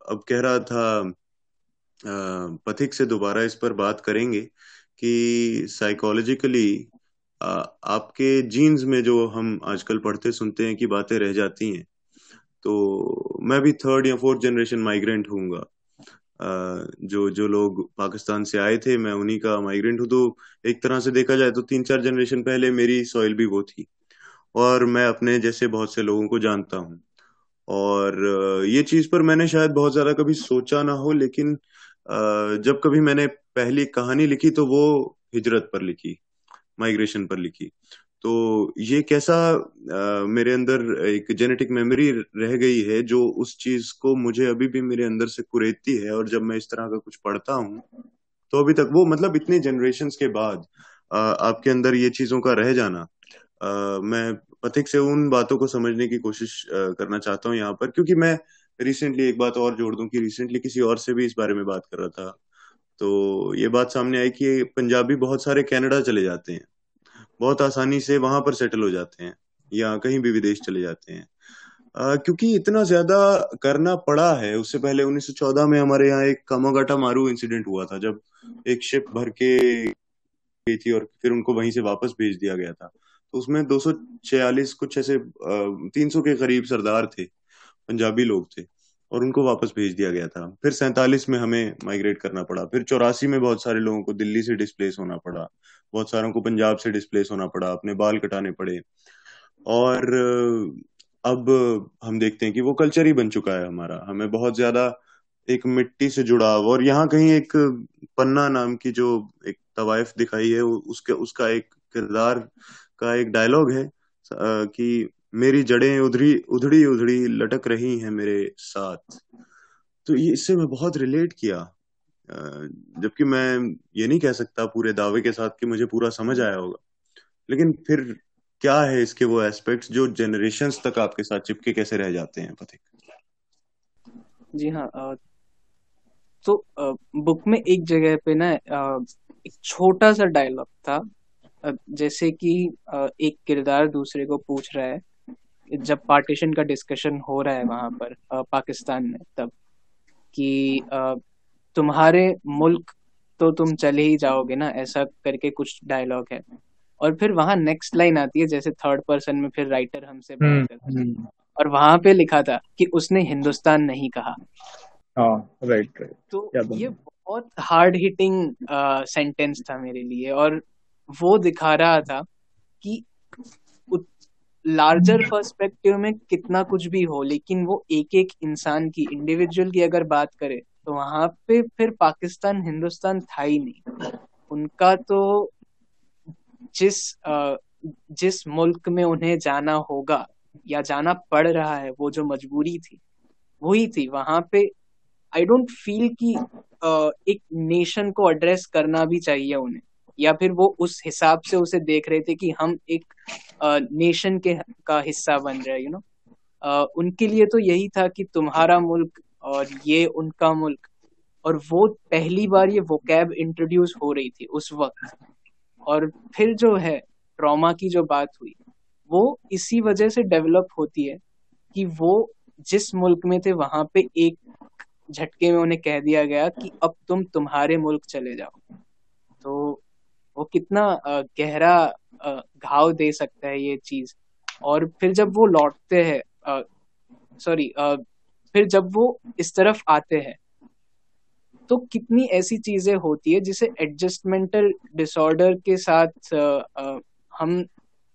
अब कह रहा था पथिक से दोबारा इस पर बात करेंगे कि साइकोलॉजिकली आपके जीन्स में जो हम आजकल पढ़ते सुनते हैं कि बातें रह जाती हैं तो मैं भी थर्ड या फोर्थ जनरेशन माइग्रेंट हूँगा जो जो लोग पाकिस्तान से आए थे, मैं उन्हीं का माइग्रेंट हूँ तो एक तरह से देखा जाए तो तीन चार जनरेशन पहले मेरी सॉइल भी वो थी। और मैं अपने जैसे बहुत से लोगों को जानता हूँ। और ये चीज़ पर मैंने शायद बहुत ज़्यादा कभी सोचा ना हो, लेकिन जब कभी मैंने पहली कहानी लिखी तो वो हिजरत पर लिखी माइग्रेशन पर लिखी। तो ये कैसा मेरे अंदर एक जेनेटिक मेमोरी रह गई है जो उस चीज़ को मुझे अभी भी मेरे अंदर से कुरेदती है और जब मैं इस तरह का कुछ पढ़ता हूँ तो अभी तक वो मतलब इतने जनरेशन के बाद आपके अंदर ये चीज़ों का रह जाना। आ, मैं पथिक से उन बातों को समझने की कोशिश करना चाहता हूँ यहाँ पर क्योंकि मैं रिसेंटली एक बात और जोड़ दूँ कि रिसेंटली किसी और से भी इस बारे में बात कर रहा था। तो ये बात सामने आई कि पंजाबी बहुत सारे कनाडा चले जाते हैं। बहुत आसानी से वहाँ पर सेटल हो जाते हैं या कहीं भी विदेश चले जाते हैं। आ, क्योंकि इतना ज़्यादा करना पड़ा है उससे पहले 1914 में हमारे यहाँ एक कामागाटा मारू इंसिडेंट हुआ था जब एक शिप भर के गई थी और फिर उनको वहीं से वापस भेज दिया गया था। तो उसमें 246 कुछ ऐसे तीन सौ के करीब सरदार थे पंजाबी लोग थे। और उनको वापस भेज दिया गया था। फिर सैतालीस में हमें माइग्रेट करना पड़ा। फिर चौरासी में बहुत सारे लोगों को दिल्ली से डिस्प्लेस होना पड़ा। बहुत सारों को पंजाब से डिस्प्लेस होना पड़ा, अपने बाल कटाने पड़े। और अब हम देखते हैं कि वो कल्चर ही बन चुका है हमारा। हमें बहुत ज़्यादा एक मिट्टी से जुड़ाव और यहाँ कहीं एक पन्ना नाम की जो एक तवाइफ दिखाई है उसके, उसका एक किरदार का एक डायलॉग है कि मेरी जड़ें उधड़ी उधड़ी उधड़ी लटक रही हैं मेरे साथ। तो ये, इससे मैं बहुत रिलेट किया। जबकि मैं ये नहीं कह सकता पूरे दावे के साथ कि मुझे पूरा समझ आया होगा। लेकिन फिर क्या है इसके वो एस्पेक्ट्स जो जनरेशन तक आपके साथ चिपके कैसे रह जाते हैं, पथिक? जी हाँ तो बुक में एक जगह पे ना एक छोटा सा डायलॉग था। जैसे कि एक किरदार दूसरे को पूछ रहा है। जब पार्टीशन का डिस्कशन हो रहा है वहाँ पर पाकिस्तान में तब कि तुम्हारे मुल्क तो तुम चले ही जाओगे ना ऐसा करके कुछ डायलॉग है। और फिर वहाँ नेक्स्ट लाइन आती है जैसे थर्ड पर्सन में फिर राइटर हमसे बात हम्म, करता है। हम्म। और वहाँ पे लिखा था कि उसने हिंदुस्तान नहीं कहा। राइट राइट तो ये बहुत हार्ड हिटिंग सेंटेंस था मेरे लिए। और वो दिखा रहा था कि लार्जर पर्सपेक्टिव में कितना कुछ भी हो, लेकिन वो एक एक इंसान की इंडिविजुअल की अगर बात करे तो वहाँ पे फिर पाकिस्तान, हिंदुस्तान था ही नहीं। उनका तो जिस जिस मुल्क में उन्हें जाना होगा, या जाना पड़ रहा है, वो जो मजबूरी थी, वही थी। वहाँ पे आई डोंट फील कि एक नेशन को एड्रेस करना भी चाहिए उन्हें। या फिर वो उस हिसाब से उसे देख रहे थे कि हम एक नेशन के का हिस्सा बन रहे यू नो उनके लिए तो यही था कि तुम्हारा मुल्क और ये उनका मुल्क। और वो पहली बार ये वो कैब इंट्रोड्यूस हो रही थी उस वक्त। और फिर जो है ट्रॉमा की जो बात हुई, वो इसी वजह से डेवलप होती है कि वो जिस मुल्क में थे, वहाँ पे एक झटके में उन्हें कह दिया गया कि अब तुम तुम्हारे मुल्क चले जाओ। तो वो कितना गहरा घाव दे सकता है ये चीज़। और फिर जब वो लौटते हैं सॉरी फिर जब वो इस तरफ़ आते हैं तो कितनी ऐसी चीज़ें होती है जिसे एडजस्टमेंटल डिसऑर्डर के साथ हम,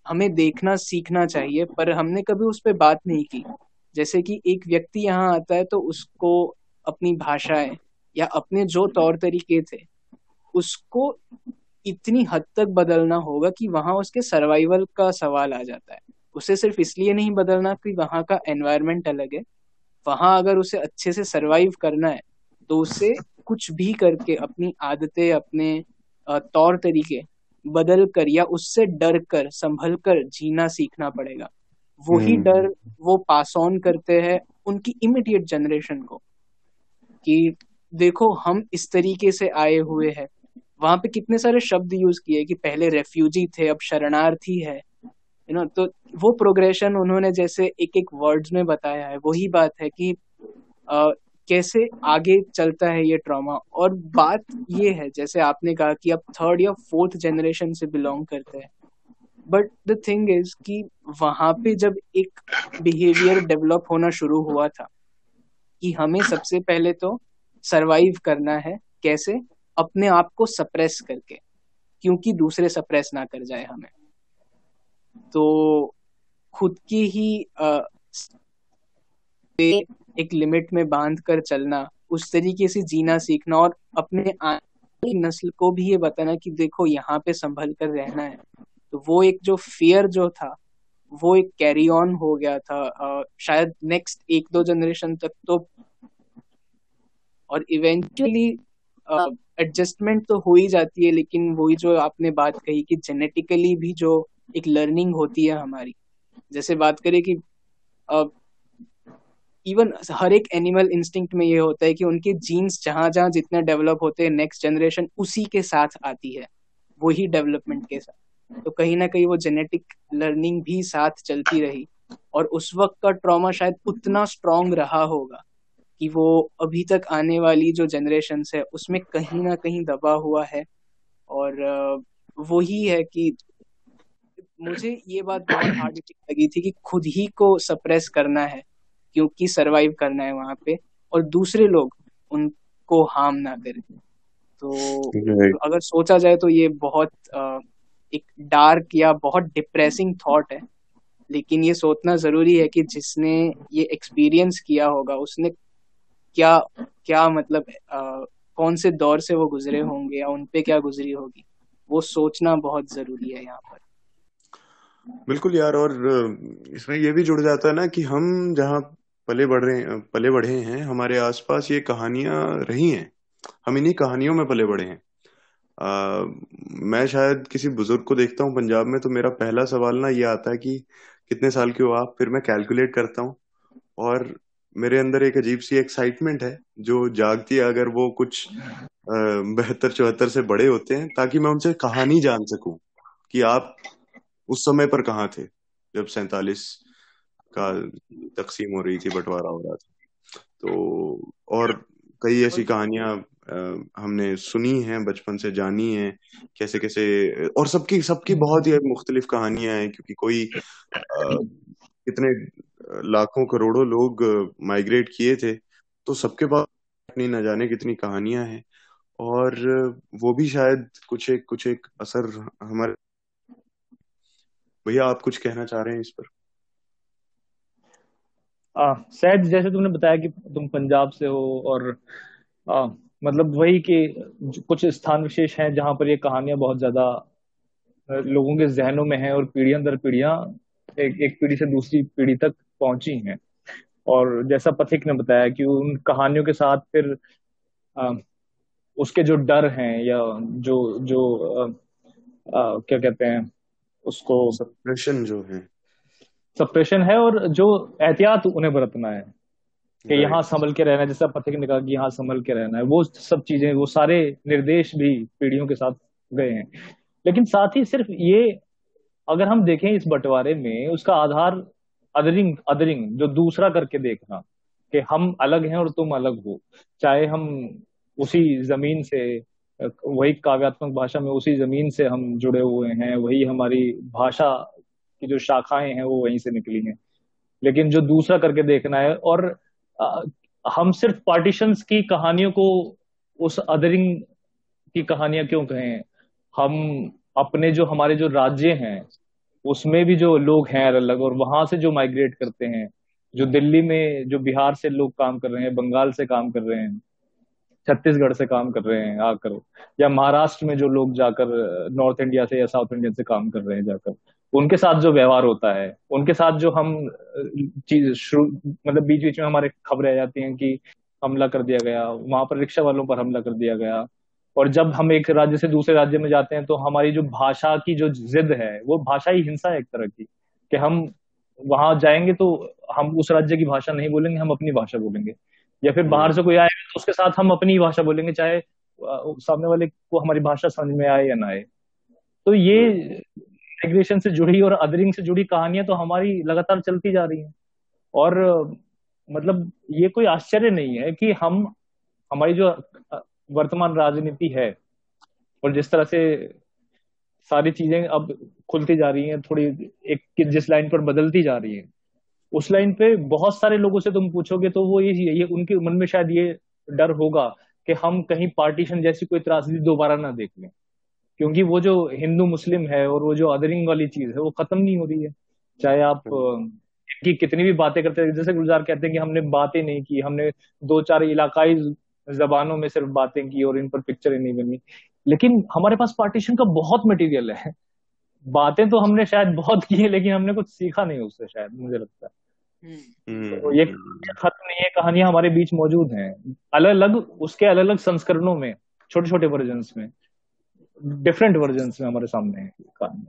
हमें देखना, सीखना चाहिए, पर हमने कभी उस पर बात नहीं की। जैसे कि एक व्यक्ति यहाँ आता है तो उसको अपनी भाषाएँ या अपने जो तौर तरीके थे, उसको इतनी हद तक बदलना होगा कि वहाँ उसके सर्वाइवल का सवाल आ जाता है। उसे सिर्फ़ इसलिए नहीं बदलना कि वहाँ का एनवायरमेंट अलग है। वहाँ अगर उसे अच्छे से सरवाइव करना है तो उसे कुछ भी करके अपनी आदतें अपने तौर तरीके बदल कर या उससे डर कर संभल कर जीना सीखना पड़ेगा। वही हम्म। डर वो पास ऑन करते हैं उनकी इमीडिएट जनरेशन को कि देखो हम इस तरीके से आए हुए हैं। वहाँ पे कितने सारे शब्द यूज़ किए कि पहले रेफ्यूजी थे अब शरणार्थी है। यू नो तो वो प्रोग्रेशन उन्होंने जैसे एक एक वर्ड्स में बताया है। वही बात है कि आ, कैसे आगे चलता है ये ट्रॉमा और बात ये है जैसे आपने कहा कि आप थर्ड या फोर्थ जनरेशन से बिलोंग करते हैं। बट द थिंग इज़ कि वहाँ पे जब एक बिहेवियर डेवलप होना शुरू हुआ था कि हमें सबसे पहले तो सरवाइव करना है कैसे? अपने आप को सप्रेस करके क्योंकि दूसरे सप्रेस ना कर जाए हमें। तो खुद की ही आ, एक लिमिट में बाँध कर चलना उस तरीके से जीना सीखना और अपने नस्ल को भी ये बताना कि देखो यहाँ पे संभल कर रहना है। तो वो एक जो फियर जो था वो एक कैरी ऑन हो गया था। आ, शायद नेक्स्ट एक दो जनरेशन तक तो और इवेंचुअली एडजस्टमेंट तो हो ही जाती है, लेकिन वही जो आपने बात कही कि जेनेटिकली भी जो एक लर्निंग होती है हमारी। जैसे बात करें कि इवन हर एक एनिमल इंस्टिंक्ट में ये होता है कि उनके जीन्स जहाँ जहाँ जितने डेवलप होते हैं नेक्स्ट जनरेशन उसी के साथ आती है, वही डेवलपमेंट के साथ। तो कहीं ना कहीं वो जेनेटिक लर्निंग भी साथ चलती रही, और उस वक्त का ट्रॉमा शायद उतना स्ट्रांग रहा होगा। कि वो अभी तक आने वाली जो जनरेशन है उसमें कहीं ना कहीं दबा हुआ है। और वो ही है कि मुझे ये बात बहुत हार्ड लगी थी कि खुद ही को सप्रेस करना है क्योंकि सरवाइव करना है वहाँ पे और दूसरे लोग उनको हार्म ना करें। तो अगर सोचा जाए तो ये बहुत एक डार्क या बहुत डिप्रेसिंग थॉट है। लेकिन ये सोचना ज़रूरी है कि जिसने ये एक्सपीरियंस किया होगा उसने क्या क्या मतलब आ, कौन से दौर से वो गुजरे होंगे या उनपे क्या गुजरी होगी? वो सोचना बहुत ज़रूरी है यहाँ पर। बिल्कुल यार और इसमें ये भी जुड़ जाता है ना कि हम जहाँ पले बढ़ रहे पले बढ़े हैं हमारे आसपास ये कहानियाँ रही हैं। हम इन्हीं कहानियों में पले बढ़े हैं। आ, मैं शायद किसी बुज़ुर्ग को देखता हूँ पंजाब में तो मेरा पहला सवाल ना ये आता है कि कितने साल के हो आप? फिर मैं कैलकुलेट करता हूँ। और मेरे अंदर एक अजीब सी एक्साइटमेंट है, जो जागती है अगर वो कुछ बहत्तर चौहत्तर से बड़े होते हैं, ताकि मैं उनसे कहानी जान सकूँ कि आप उस समय पर कहाँ थे, जब सैतालीस का तकसीम हो रही थी, बंटवारा हो रहा था। तो और कई ऐसी कहानियाँ हमने सुनी हैं, बचपन से जानी है कैसे कैसे और सबकी सबकी बहुत ही मुख्तलिफ़ कहानियाँ हैं, क्योंकि कोई कितने लाखों करोड़ों लोग माइग्रेट किए थे तो सबके पास अपनी न जाने कितनी कहानियाँ हैं। और वो भी शायद कुछ एक कुछ एक असर हमारे भैया आप कुछ कहना चाह रहे हैं इस पर? शायद जैसे तुमने बताया कि तुम पंजाब से हो और आ, मतलब वही कि कुछ स्थान विशेष हैं जहाँ पर ये कहानियाँ बहुत ज़्यादा लोगों के जहनों में है और पीढ़ियाँ दर पीढ़ियाँ एक, एक पीढ़ी से दूसरी पीढ़ी तक पहुँची हैं। और जैसा पथिक ने बताया कि उन कहानियों के साथ फिर आ, उसके जो डर हैं या जो जो आ, आ, क्या कहते हैं उसको सप्रेशन जो है। सप्रेशन है और जो एहतियात उन्हें बरतना है कि यहाँ संभल के रहना है। जैसा पथिक ने कहा कि यहाँ संभल के रहना है। वो सब चीज़ें वो सारे निर्देश भी पीढ़ियों के साथ गए हैं। लेकिन साथ ही सिर्फ़ ये अगर हम देखें इस बंटवारे में उसका आधार अदरिंग अदरिंग जो दूसरा करके देखना कि हम अलग हैं और तुम अलग हो। चाहे हम उसी ज़मीन से, वही काव्यात्मक भाषा में उसी ज़मीन से हम जुड़े हुए हैं, वही हमारी भाषा की जो शाखाएँ हैं वो वहीं से निकली हैं। लेकिन जो दूसरा करके देखना है और हम सिर्फ़ पार्टीशंस की कहानियों को उस अदरिंग की कहानियाँ क्यों कहें? हम अपने जो, हमारे जो राज्य हैं उसमें भी जो लोग हैं अलग अलग, और वहाँ से जो माइग्रेट करते हैं, जो दिल्ली में, जो बिहार से लोग काम कर रहे हैं, बंगाल से काम कर रहे हैं, छत्तीसगढ़ से काम कर रहे हैं आकर, या महाराष्ट्र में जो लोग जाकर नॉर्थ इंडिया से या साउथ इंडिया से काम कर रहे हैं जाकर, उनके साथ जो व्यवहार होता है, उनके साथ जो हम, चीज़ शुरू मतलब बीच बीच में हमारे खबरें आ जाती हैं कि हमला कर दिया गया, वहाँ पर रिक्शा वालों पर हमला कर दिया गया और जब हम एक राज्य से दूसरे राज्य में जाते हैं तो हमारी जो भाषा की जो जिद है वो भाषा ही हिंसा है एक तरह की कि हम वहाँ जाएँगे तो हम उस राज्य की भाषा नहीं बोलेंगे हम अपनी भाषा बोलेंगे। या फिर बाहर से कोई आएगा तो उसके साथ हम अपनी भाषा बोलेंगे चाहे सामने वाले को हमारी भाषा समझ में आए या ना आए। तो ये माइग्रेशन से जुड़ी और अदरिंग से जुड़ी कहानियाँ तो हमारी लगातार चलती जा रही हैं। और मतलब ये कोई आश्चर्य नहीं है कि हम हमारी जो वर्तमान राजनीति है और जिस तरह से सारी चीज़ें अब खुलती जा रही हैं थोड़ी एक जिस लाइन पर बदलती जा रही है उस लाइन पे बहुत सारे लोगों से तुम पूछोगे तो वो ये ये उनके मन में शायद ये डर होगा कि हम कहीं पार्टीशन जैसी कोई त्रासदी दोबारा ना देख लें। क्योंकि वो जो हिंदू मुस्लिम है और वो जो अदरिंग वाली चीज़ है वो खत्म नहीं हो रही है। चाहे आप की कितनी भी बातें करते हैं जैसे गुलजार कहते हैं कि हमने बातें नहीं की हमने दो चार इलाकाई जबानों में सिर्फ़ बातें की और इन पर पिक्चरें नहीं बनी। लेकिन हमारे पास पार्टीशन का बहुत मटेरियल है। बातें तो हमने शायद बहुत की है लेकिन हमने कुछ सीखा नहीं उससे शायद मुझे लगता है। हम्म। तो ये खत्म नहीं है कहानियाँ हमारे बीच मौजूद हैं। अलग अलग उसके अलग अलग संस्करणों में छोटे छोटे वर्जन में डिफरेंट वर्जन में हमारे सामने है कहानी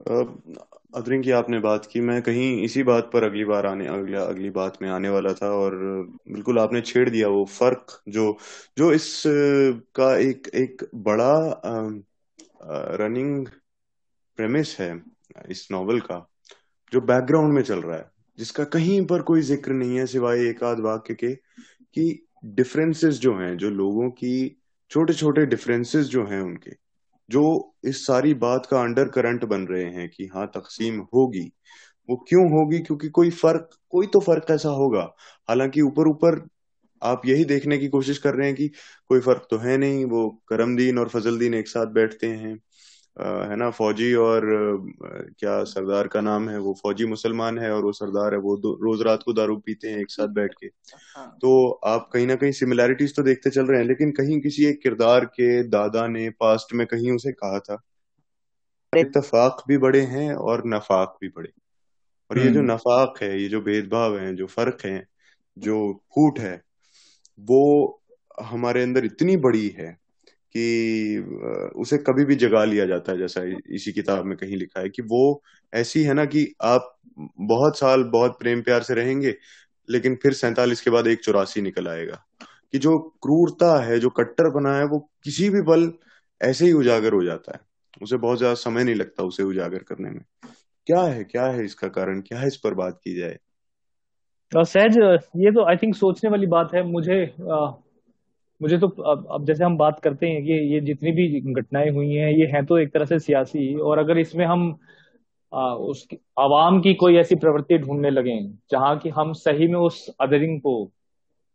अदरिंग की आपने बात की, मैं कहीं इसी बात पर अगली बार आने, अगला, अगली बात में आने वाला था और बिल्कुल आपने छेड़ दिया वो फ़र्क जो जो इस का एक एक बड़ा रनिंग प्रेमिस है इस नॉवल का, जो बैकग्राउंड में चल रहा है, जिसका कहीं पर कोई ज़िक्र नहीं है सिवाय एक आध वाक्य के, कि डिफरेंसेस जो हैं, जो लोगों की छोटे छोटे डिफरेंसेस जो हैं उनके जो इस सारी बात का अंडर करंट बन रहे हैं कि हाँ तकसीम होगी। वो क्यों होगी? क्योंकि कोई फ़र्क, कोई तो फ़र्क ऐसा होगा। हालाँकि ऊपर ऊपर आप यही देखने की कोशिश कर रहे हैं कि कोई फ़र्क तो है नहीं। वो करमदीन और फजलदीन एक साथ बैठते हैं। है ना फौजी और क्या सरदार का नाम है वो फौजी मुसलमान है और वो सरदार है वो रोज रात को दारू पीते हैं एक साथ बैठ के हाँ। तो आप कहीं ना कहीं सिमिलैरिटीज तो देखते चल रहे हैं लेकिन कहीं किसी एक किरदार के दादा ने पास्ट में कहीं उसे कहा था इतफाक भी बड़े हैं और नफाक भी बड़े और ये जो हम्म। नफाक है ये जो भेदभाव है जो फ़र्क है जो फूट है वो हमारे अंदर इतनी बड़ी है कि उसे कभी भी जगा लिया जाता है, जैसा इसी किताब में कहीं लिखा है कि वो ऐसी है ना कि आप बहुत साल बहुत प्रेम प्यार से रहेंगे, लेकिन फिर सैतालीस के बाद एक चौरासी निकल आएगा। कि जो क्रूरता है, जो कट्टर बना है, वो किसी भी पल ऐसे ही उजागर हो जाता है। उसे बहुत ज़्यादा समय नहीं लगता उसे उजागर करने में। क्या है क्या है इसका कारण? क्या है इस पर बात की जाए? सहज, ये तो आई थिंक सोचने वाली बात है। मुझे मुझे तो अब, अब जैसे हम बात करते हैं कि ये जितनी भी घटनाएँ हुई हैं ये हैं तो एक तरह से सियासी और अगर इसमें हम आ, उस आवाम की कोई ऐसी प्रवृत्ति ढूँढने लगे जहाँ कि हम सही में उस अदरिंग को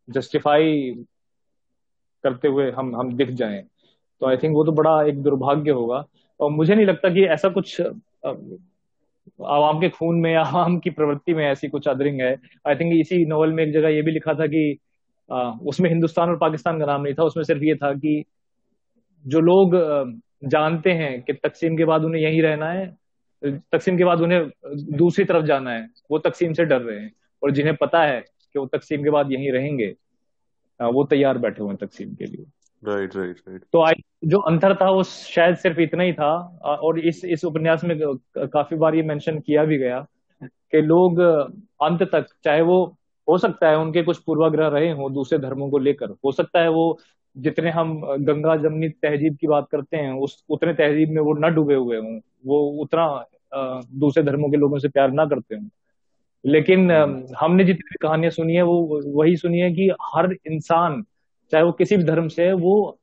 जस्टिफाई करते हुए हम हम दिख जाएँ तो आई थिंक वो तो बड़ा एक दुर्भाग्य होगा। और मुझे नहीं लगता कि ऐसा कुछ आवाम के खून में आवाम की प्रवृत्ति में ऐसी कुछ अदरिंग है। आई थिंक इसी नॉवल में एक जगह ये भी लिखा था कि उसमें हिंदुस्तान और पाकिस्तान का नाम नहीं था उसमें सिर्फ़ ये था कि जो लोग जानते हैं कि तकसीम के बाद उन्हें यहीं रहना है तकसीम के बाद उन्हें दूसरी तरफ़ जाना है वो तकसीम से डर रहे हैं। और जिन्हें पता है कि वो तकसीम के बाद यहीं रहेंगे वो तैयार बैठे हुए हैं तकसीम के लिए। राइट राइट राइट तो आई जो अंतर था वो शायद सिर्फ़ इतना ही था और इस इस उपन्यास में काफ़ी बार ये मेंशन किया भी गया कि लोग अंत तक चाहे वो हो सकता है उनके कुछ पूर्वाग्रह रहे हो दूसरे धर्मों को लेकर। हो सकता है वो जितने हम गंगा जमनी तहजीब की बात करते हैं, उस, उतने तहजीब में वो न डूबे हुए हों। वो उतना दूसरे धर्मों के लोगों से प्यार ना करते हों। लेकिन हमने जितनी कहानियाँ सुनी है, वो वही सुनी है कि हर इंसान, चाहे वो किसी भी धर्म से है, वो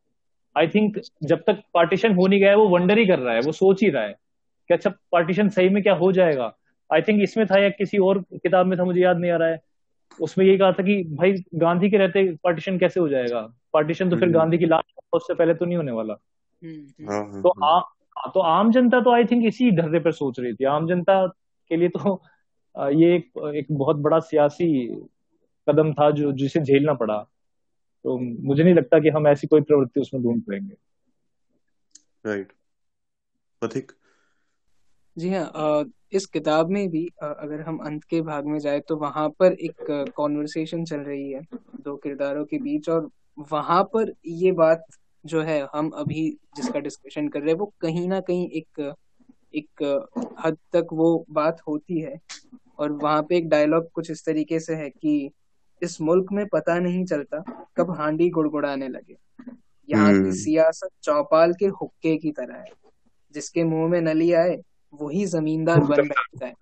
आई थिंक जब तक पार्टीशन हो नहीं गया है, वो वंडर ही कर रहा है, वो सोच ही रहा है कि अच्छा पार्टीशन सही में क्या हो जाएगा? आई थिंक इसमें था या किसी और किताब में था, मुझे याद नहीं आ रहा है। उसमें यही कहा था कि भाई गांधी के रहते पार्टीशन कैसे हो जाएगा? पार्टीशन तो फिर हम्म। गांधी की लाश उससे पहले तो नहीं होने वाला। हम्म, हाँ, हाँ, तो हाँ। आ, तो आम जनता तो आई थिंक इसी ढर्रे पर सोच रही थी। आम जनता के लिए तो ये एक, एक बहुत बड़ा सियासी कदम था जो जिसे झेलना पड़ा। तो मुझे नहीं लगता कि हम ऐसी कोई प्रवृत्ति उसमें ढूंढ पाएँगे। राइट पथिक जी हाँ इस किताब में भी अगर हम अंत के भाग में जाए तो वहाँ पर एक कॉन्वर्सेशन चल रही है दो किरदारों के बीच और वहाँ पर ये बात जो है हम अभी जिसका डिस्कशन कर रहे हैं वो कहीं ना कहीं एक एक हद तक वो बात होती है और वहाँ पे एक डायलॉग कुछ इस तरीके से है कि इस मुल्क में पता नहीं चलता कब हांडी गुड़गुड़ाने लगे यहाँ की हम्म। सियासत चौपाल के हुक्के की तरह है जिसके मुँह में नली आए वही जमींदार बन बैठता है।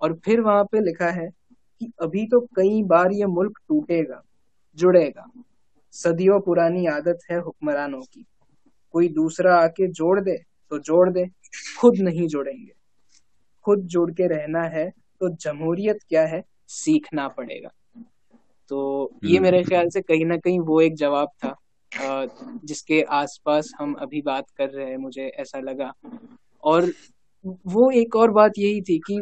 और फिर वहाँ पे लिखा है कि अभी तो कई बार ये मुल्क टूटेगा जुड़ेगा। सदियों पुरानी आदत है हुक्मरानों की। कोई दूसरा आके जोड़ दे तो जोड़ दे खुद नहीं जोड़ेंगे। खुद जोड़ के रहना है तो जमहूरियत क्या है? सीखना पड़ेगा। तो ये मेरे हम्म। ख्याल से कहीं ना कहीं वो एक जवाब था जिसके आसपास हम अभी बात कर रहे हैं मुझे ऐसा लगा। और वो एक और बात यही थी कि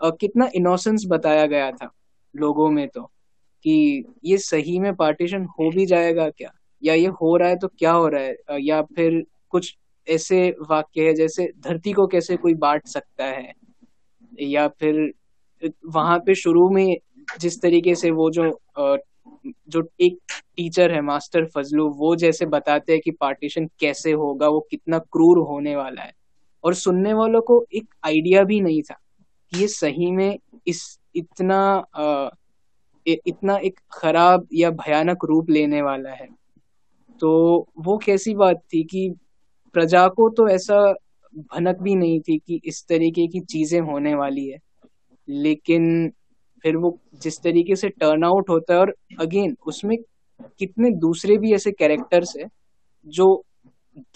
आ, कितना इनोसेंस बताया गया था लोगों में तो कि ये सही में पार्टीशन हो भी जाएगा क्या? या ये हो रहा है तो क्या हो रहा है? या फिर कुछ ऐसे वाक्य है जैसे धरती को कैसे कोई बांट सकता है? या फिर वहाँ पे शुरू में जिस तरीके से वो जो जो एक टीचर है मास्टर फजलू वो जैसे बताते हैं कि पार्टीशन कैसे होगा वो कितना क्रूर होने वाला है। और सुनने वालों को एक आइडिया भी नहीं था कि ये सही में इस इतना आ, इतना एक खराब या भयानक रूप लेने वाला है। तो वो कैसी बात थी कि प्रजा को तो ऐसा भनक भी नहीं थी कि इस तरीके की चीज़ें होने वाली है। लेकिन फिर वो जिस तरीके से टर्न आउट होता है और अगेन उसमें कितने दूसरे भी ऐसे कैरेक्टर्स है जो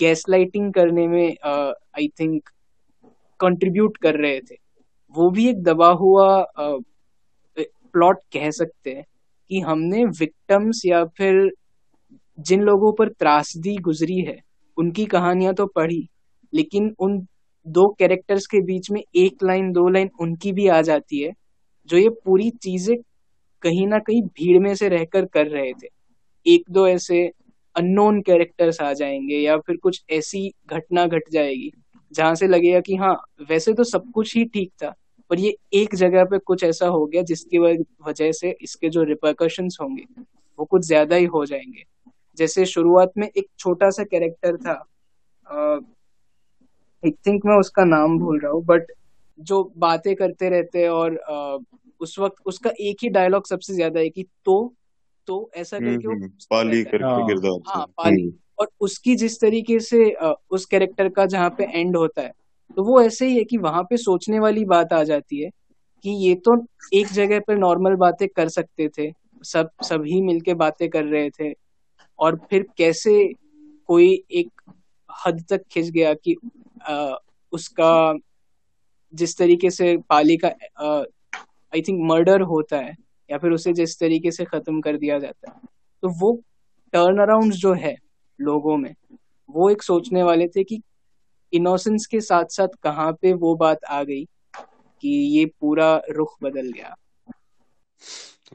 गैस लाइटिंग करने में आई थिंक कंट्रीब्यूट कर रहे थे। वो भी एक दबा हुआ प्लॉट कह सकते हैं कि हमने विक्टम्स या फिर जिन लोगों पर त्रासदी गुजरी है, उनकी कहानियाँ तो पढ़ी, लेकिन उन दो कैरेक्टर्स के बीच में एक लाइन दो लाइन उनकी भी आ जाती है, जो ये पूरी चीज़ें कहीं ना कहीं भीड़ में से रहकर कर रहे थे। एक दो ऐसे अननोन कैरेक्टर्स आ जाएँगे या फिर कुछ ऐसी घटना घट जाएगी जहाँ से लगेगा कि हाँ वैसे तो सब कुछ ही ठीक था पर ये एक जगह पे कुछ ऐसा हो गया जिसकी वजह से इसके जो रिपोकशन होंगे वो कुछ ज़्यादा ही हो जाएँगे। जैसे शुरुआत में एक छोटा सा कैरेक्टर था आई थिंक मैं उसका नाम भूल रहा हूँ बट जो बातें करते रहते और uh, उस वक्त उसका एक ही डायलॉग सबसे ज़्यादा है कि तो तो ऐसा हम्म, करके वो हम्म, पाली करके हाँ, किरदार हाँ पाली। हम्म। और उसकी जिस तरीके से उस कैरेक्टर का जहाँ पे एंड होता है तो वो ऐसे ही है कि वहाँ पे सोचने वाली बात आ जाती है कि ये तो एक जगह पर नॉर्मल बातें कर सकते थे सब सभी मिलके बातें कर रहे थे और फिर कैसे कोई एक हद तक खिंच गया कि आ, उसका जिस तरीके से पाली का आई थिंक मर्डर होता है। या फिर उसे जिस तरीके से खत्म कर दिया जाता है। तो वो टर्न अराउंड जो है लोगों में, वो एक सोचने वाले थे कि इनोसेंस के साथ साथ कहाँ पे वो बात आ गई कि ये पूरा रुख बदल गया।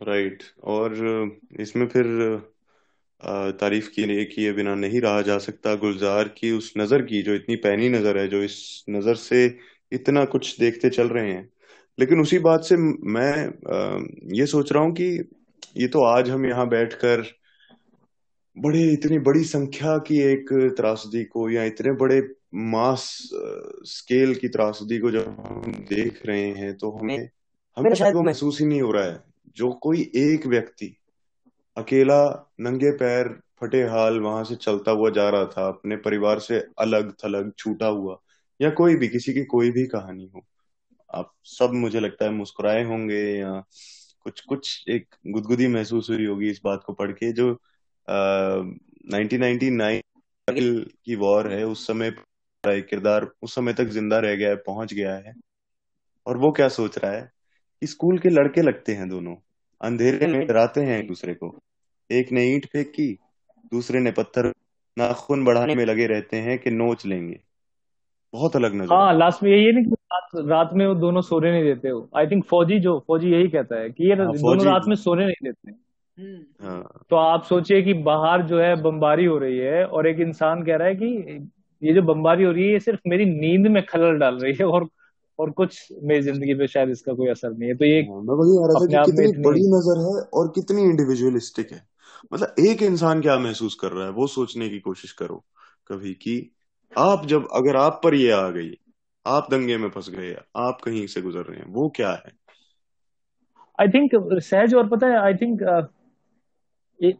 Right right. और इसमें फिर तारीफ़ किए किए बिना नहीं रहा जा सकता। गुलजार की उस नज़र की, जो इतनी पैनी नज़र है, जो इस नज़र से इतना कुछ देखते चल रहे हैं लेकिन उसी बात से मैं ये सोच रहा हूँ कि ये तो आज हम यहाँ बैठकर बड़े इतनी बड़ी संख्या की एक त्रासदी को या इतने बड़े मास स्केल की त्रासदी को जब हम देख रहे हैं तो हमें हमें शायद वो महसूस ही नहीं हो रहा है। जो कोई एक व्यक्ति अकेला नंगे पैर फटे हाल वहाँ से चलता हुआ जा रहा था अपने परिवार से अलग थलग छूटा हुआ या कोई भी किसी की कोई भी कहानी हो आप सब मुझे लगता है मुस्कुराए होंगे या कुछ कुछ एक गुदगुदी महसूस हुई होगी इस बात को पढ़ के जो नाइनटीन नाइनटी नाइन की वॉर है उस समय किरदार उस समय तक ज़िंदा रह गया है पहुँच गया है। और वो क्या सोच रहा है कि स्कूल के लड़के लगते हैं दोनों। अंधेरे में डराते हैं एक दूसरे को। एक ने ईंट फेंक की दूसरे ने पत्थर नाखून बढ़ाने में लगे रहते हैं कि नोच लेंगे। बहुत अलग नज़र हाँ लास्ट में यही नहीं रात रात में वो दोनों सोने नहीं देते हो आई थिंक फौजी जो फौजी यही कहता है कि ये हाँ, दोनों रात में सोने नहीं देते। हम्म। हाँ। तो आप सोचिए कि बाहर जो है बमबारी हो रही है और एक इंसान कह रहा है कि ये जो बमबारी हो रही है ये सिर्फ़ मेरी नींद में खलल डाल रही है और और कुछ मेरी ज़िंदगी पे शायद इसका कोई असर नहीं है। तो ये हाँ, मैं वही आ रहा था कि कितनी बड़ी नज़र है और कितनी इंडिविजुअलिस्टिक है। मतलब एक इंसान क्या महसूस कर रहा है वो सोचने की कोशिश करो कभी कि आप जब अगर आप पर ये आ गई आप दंगे में फंस गए आप कहीं से गुजर रहे हैं वो क्या है? आई थिंक सहज और पता है आई थिंक uh,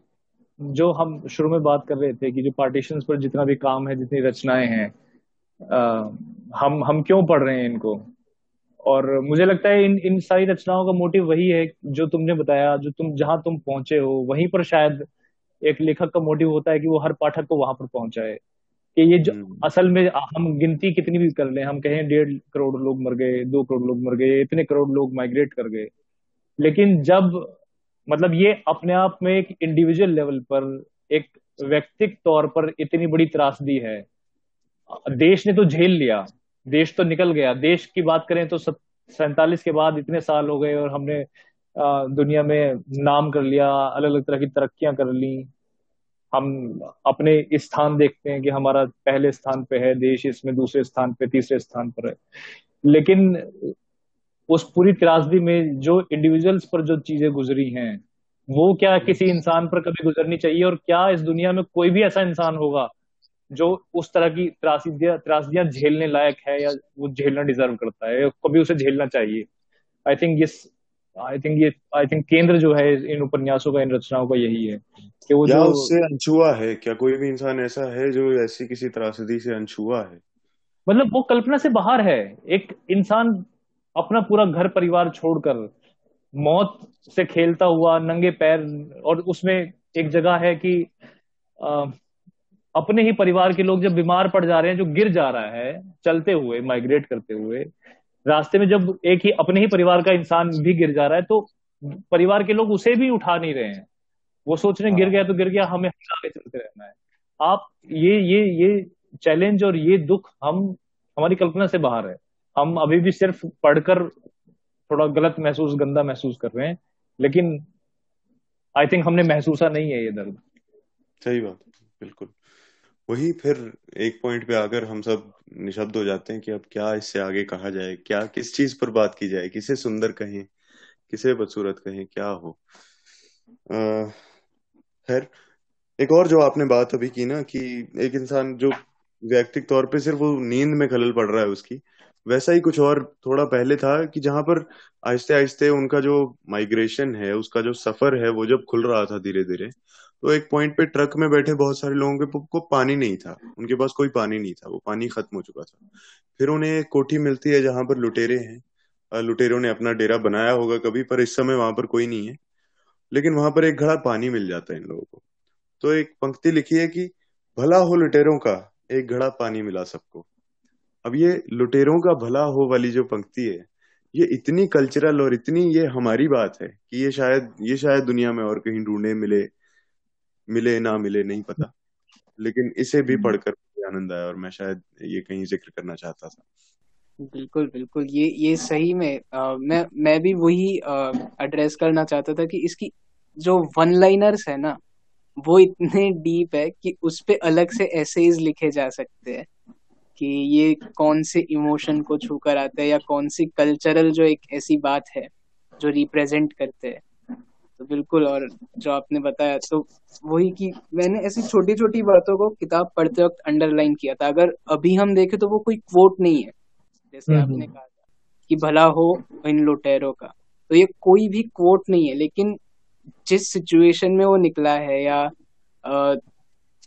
जो हम शुरू में बात कर रहे थे कि जो पार्टीशन पर जितना भी काम है जितनी रचनाएँ हैं uh, हम हम क्यों पढ़ रहे हैं इनको? और मुझे लगता है इन इन सारी रचनाओं का मोटिव वही है जो तुमने बताया जो तुम जहाँ तुम पहुँचे हो वहीं पर शायद एक लेखक का मोटिव होता है कि वो हर पाठक को वहाँ पर पहुँचाए। कि ये जो हम्म। असल में हम गिनती कितनी भी कर लें हम कहें डेढ़ करोड़ लोग मर गए दो करोड़ लोग मर गए इतने करोड़ लोग माइग्रेट कर गए। लेकिन जब मतलब ये अपने आप में एक इंडिविजुअल लेवल पर एक व्यक्तिक तौर पर इतनी बड़ी त्रासदी है। देश ने तो झेल लिया देश तो निकल गया। देश की बात करें तो सैतालीस के बाद इतने साल हो गए और हमने दुनिया में नाम कर लिया अलग अलग तरह की तरक्कियाँ कर ली। हम अपने स्थान देखते हैं कि हमारा पहले स्थान पे है, देश इसमें दूसरे स्थान पे, तीसरे स्थान पर है। लेकिन उस पूरी त्रासदी में जो इंडिविजुअल्स पर जो चीज़ें गुजरी हैं, वो क्या किसी इंसान पर कभी गुजरनी चाहिए और क्या इस दुनिया में कोई भी ऐसा इंसान होगा जो उस तरह की त्रासदियाँ त्रासदियाँ झेलने लायक है या वो झेलना डिजर्व करता है कभी उसे झेलना चाहिए? आई थिंक इस आई थिंक ये आई थिंक केंद्र जो है इन उपन्यासों का इन रचनाओं का यही है कि वो जो उससे अनछुआ है? क्या कोई भी इंसान ऐसा है जो ऐसी किसी त्रासदी से अनछुआ है? मतलब वो कल्पना से बाहर है। एक इंसान अपना पूरा घर परिवार छोड़कर मौत से खेलता हुआ नंगे पैर और उसमें एक जगह है कि आ, अपने ही परिवार के लोग जब बीमार पड़ जा रहे हैं जो गिर जा रहा है चलते हुए माइग्रेट करते हुए रास्ते में जब एक ही अपने ही परिवार का इंसान भी गिर जा रहा है तो परिवार के लोग उसे भी उठा नहीं रहे हैं। वो सोच रहे हैं गिर गया तो गिर गया हमें आगे चलते रहना है। आप ये ये ये चैलेंज और ये दुख हम हमारी कल्पना से बाहर है। हम अभी भी सिर्फ़ पढ़कर थोड़ा गलत महसूस गंदा महसूस कर रहे हैं लेकिन आई थिंक हमने महसूसा नहीं है ये दर्द। सही बात बिल्कुल। वही फिर एक पॉइंट पे आकर हम सब निशब्द हो जाते हैं कि अब क्या इससे आगे कहा जाए, क्या, किस चीज़ पर बात की जाए, किसे सुंदर कहें, किसे बदसूरत कहें, क्या हो। खैर, एक और जो आपने बात अभी की ना कि एक इंसान जो व्यक्तिक तौर पे सिर्फ़ वो नींद में खलल पड़ रहा है उसकी, वैसा ही कुछ और थोड़ा पहले था कि जहाँ पर आहिस्ते आहिस्ते उनका जो माइग्रेशन है, उसका जो सफ़र है, वो जब खुल रहा था धीरे धीरे तो एक पॉइंट पे ट्रक में बैठे बहुत सारे लोगों के को पानी नहीं था। उनके पास कोई पानी नहीं था, वो पानी खत्म हो चुका था। फिर उन्हें एक कोठी मिलती है जहाँ पर लुटेरे हैं। लुटेरों ने अपना डेरा बनाया होगा कभी, पर इस समय वहाँ पर कोई नहीं है। लेकिन वहाँ पर एक घड़ा पानी मिल जाता है इन लोगों को। तो एक पंक्ति लिखी है कि, भला हो लुटेरों का, एक घड़ा पानी मिला सबको। अब ये लुटेरों का भला हो वाली जो पंक्ति है, ये इतनी कल्चरल और इतनी ये हमारी बात है कि ये शायद ये शायद दुनिया में और कहीं ढूँढने मिले मिले ना मिले नहीं पता। लेकिन इसे भी हम्म। पढ़कर आनंद आया और मैं शायद ये कहीं ज़िक्र करना चाहता था। बिल्कुल बिल्कुल। ये ये सही में आ, मैं मैं भी वही एड्रेस करना चाहता था कि इसकी जो वन लाइनर्स है ना वो इतने डीप है कि उस पे अलग से एसेज लिखे जा सकते हैं कि ये कौन से इमोशन को छू कर आता है या कौन सी कल्चरल जो एक ऐसी बात है जो रिप्रेजेंट करते हैं। तो बिल्कुल और जो आपने बताया तो वही कि मैंने ऐसी छोटी छोटी बातों को किताब पढ़ते वक्त अंडरलाइन किया था। अगर अभी हम देखें तो वो कोई क्वोट नहीं है। जैसे हम्म, आपने हम्म। कहा था कि भला हो इन लुटेरों का तो ये कोई भी क्वोट नहीं है। लेकिन जिस सिचुएशन में वो निकला है या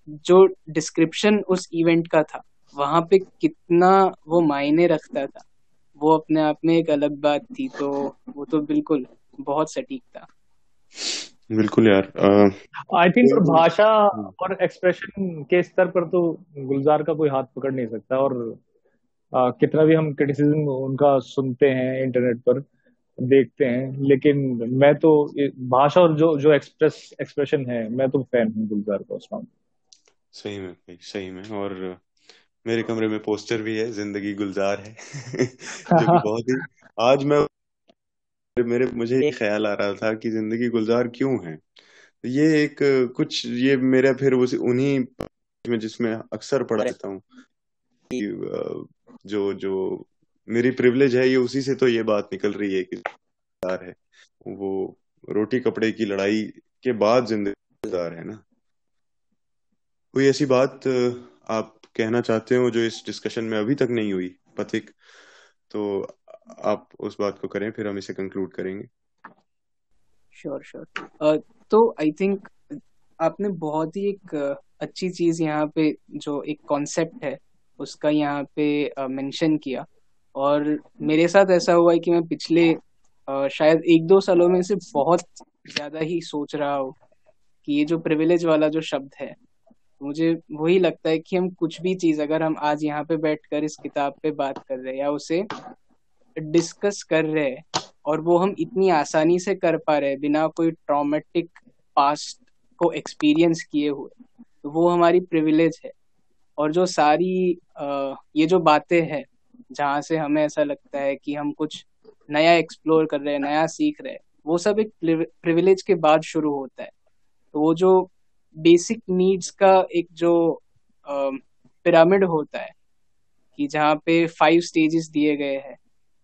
जो डिस्क्रिप्शन उस इवेंट का था वहाँ पे कितना वो मायने रखता था वो अपने आप में एक अलग बात थी। तो वो तो बिल्कुल बहुत सटीक था। बिल्कुल यार आई थिंक भाषा और एक्सप्रेशन के स्तर पर तो गुलजार का कोई हाथ पकड़ नहीं सकता और uh, कितना भी हम क्रिटिसिज्म उनका सुनते हैं इंटरनेट पर देखते हैं लेकिन मैं तो भाषा और जो जो एक्सप्रेस एक्सप्रेशन है मैं तो फ़ैन हूँ गुलजार का उसका सही में सही में और मेरे कमरे में पोस्टर भी है ज़िंदगी गुलजार है जो कि बहुत ही आज मैं मेरे मुझे ये ख्याल आ रहा था कि ज़िंदगी गुलजार क्यों है? तो ये एक कुछ ये मेरा फिर उस उन्हीं में जिसमें अक्सर पढ़ा रहता हूँ जो जो मेरी प्रिविलेज है ये उसी से तो ये बात निकल रही है कि है। वो रोटी कपड़े की लड़ाई के बाद ज़िंदगी है ना? कोई ऐसी बात आप कहना चाहते हो जो इस डिस्कशन में अभी तक नहीं हुई पथिक? तो आप उस बात को करें, फिर हम इसे कंक्लूड करेंगे। श्योर श्योर तो आई थिंक आपने बहुत ही एक अच्छी चीज़ यहाँ पे जो एक कॉन्सेप्ट है, उसका यहाँ पे मेंशन किया। और मेरे साथ ऐसा हुआ है कि मैं पिछले शायद एक दो सालों में से बहुत ज़्यादा ही सोच रहा हूँ कि ये जो प्रिविलेज वाला जो शब्द है, मुझे वही लगता है कि हम कुछ भी चीज़, अगर हम आज यहाँ पे बैठकर इस किताब पे बात कर रहे हैं या उसे डिस्कस कर रहे हैं और वो हम इतनी आसानी से कर पा रहे हैं बिना कोई ट्रॉमेटिक पास्ट को एक्सपीरियंस किए हुए। तो वो हमारी प्रिविलेज है। और जो सारी आ, ये जो बातें हैं जहाँ से हमें ऐसा लगता है कि हम कुछ नया एक्सप्लोर कर रहे हैं नया सीख रहे हैं वो सब एक प्रिविलेज के बाद शुरू होता है। तो वो जो बेसिक नीड्स का एक जो पिरामिड होता है कि जहाँ पे फाइव स्टेजेस दिए गए हैं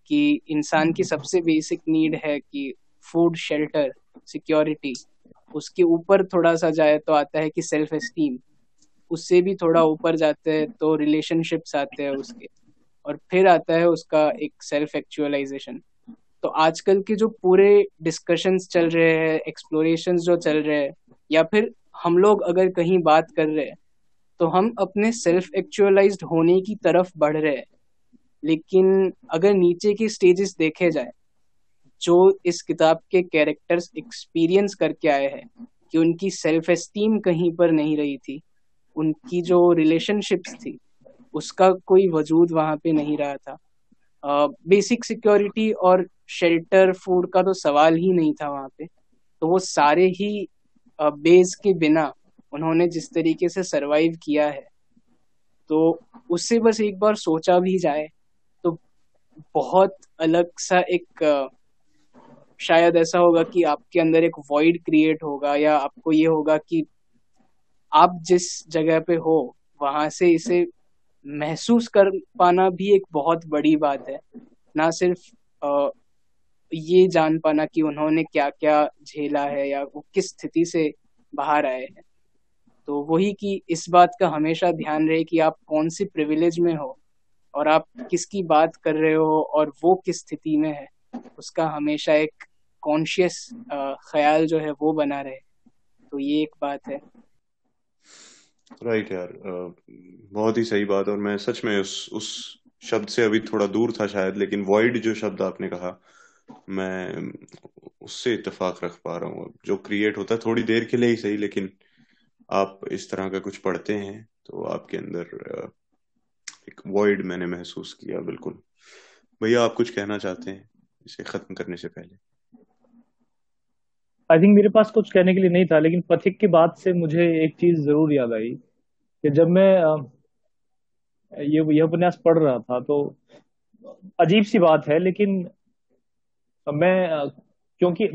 कि इंसान की सबसे बेसिक नीड है कि फ़ूड शेल्टर सिक्योरिटी उसके ऊपर थोड़ा सा जाए तो आता है कि सेल्फ एस्टीम उससे भी थोड़ा ऊपर जाते हैं तो रिलेशनशिप्स आते हैं उसके, और फिर आता है उसका एक सेल्फ एक्चुअलाइजेशन तो आजकल के जो पूरे डिस्कशंस चल रहे हैं एक्सप्लोरेशन जो चल रहे हैं, या फिर हम लोग अगर कहीं बात कर रहे हैं तो हम अपने सेल्फ एक्चुअलाइज्ड होने की तरफ़ बढ़ रहे हैं. लेकिन अगर नीचे की स्टेजेस देखे जाए जो इस किताब के कैरेक्टर्स एक्सपीरियंस करके आए हैं कि उनकी सेल्फ एस्टीम कहीं पर नहीं रही थी उनकी जो रिलेशनशिप्स थी उसका कोई वजूद वहाँ पे नहीं रहा था। बेसिक uh, सिक्योरिटी और शेल्टर फ़ूड का तो सवाल ही नहीं था वहाँ पे। तो वो सारे ही बेस के बिना उन्होंने जिस तरीके से सरवाइव किया है तो उससे बस एक बार सोचा भी जाए बहुत अलग सा एक शायद ऐसा होगा कि आपके अंदर एक वॉइड क्रिएट होगा या आपको ये होगा कि आप जिस जगह पे हो वहाँ से इसे महसूस कर पाना भी एक बहुत बड़ी बात है। ना सिर्फ़ आ, ये जान पाना कि उन्होंने क्या क्या झेला है या वो किस स्थिति से बाहर आए हैं। तो वही कि इस बात का हमेशा ध्यान रहे कि आप कौन सी प्रिविलेज में हो। और आप किसकी बात कर रहे हो और वो किस स्थिति में है, उसका हमेशा एक कॉन्शियस ख्याल जो है वो बना रहे। तो ये एक बात है। राइट यार बहुत ही सही बात और मैं सच में उस उस शब्द से अभी थोड़ा दूर था शायद, लेकिन वॉइड जो शब्द आपने कहा, मैं उससे इतफाक रख पा रहा हूँ। जो क्रिएट होता है थोड़ी देर के लिए ही सही, लेकिन आप इस तरह का कुछ पढ़ते हैं तो आपके अंदर एक वॉइड मैंने महसूस किया, बिल्कुल। भैया, आप कुछ कहना चाहते हैं इसे खत्म करने से पहले? आई थिंक मेरे पास कुछ कहने के लिए नहीं था, लेकिन पथिक की बात से मुझे एक चीज़ ज़रूर याद आई कि जब मैं ये, यह उपन्यास पढ़ रहा था तो अजीब सी बात है, लेकिन मैं क्योंकि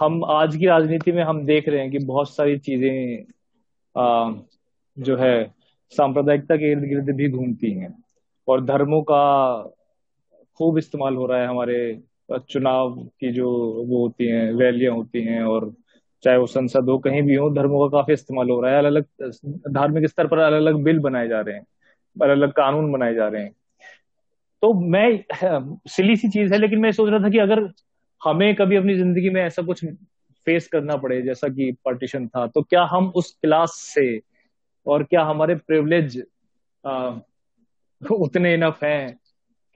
हम आज की राजनीति में हम देख रहे हैं कि बहुत सारी चीज़ें जो है सांप्रदायिकता के इर्द गिर्द भी घूमती हैं। और धर्मों का खूब इस्तेमाल हो रहा है हमारे चुनाव की जो वो होती हैं, रैलियाँ होती हैं, और चाहे वो संसद हो, कहीं भी हो, धर्मों का काफ़ी इस्तेमाल हो रहा है। अलग अलग धार्मिक स्तर पर अलग अलग बिल बनाए जा रहे हैं अलग अलग कानून बनाए जा रहे हैं। तो मैं, सिली सी चीज़ है, लेकिन मैं सोच रहा था कि अगर हमें कभी अपनी ज़िंदगी में ऐसा कुछ फेस करना पड़े, जैसा कि पार्टीशन था तो क्या हम उस क्लास से और क्या हमारे प्रिवलेज उतने इनफ हैं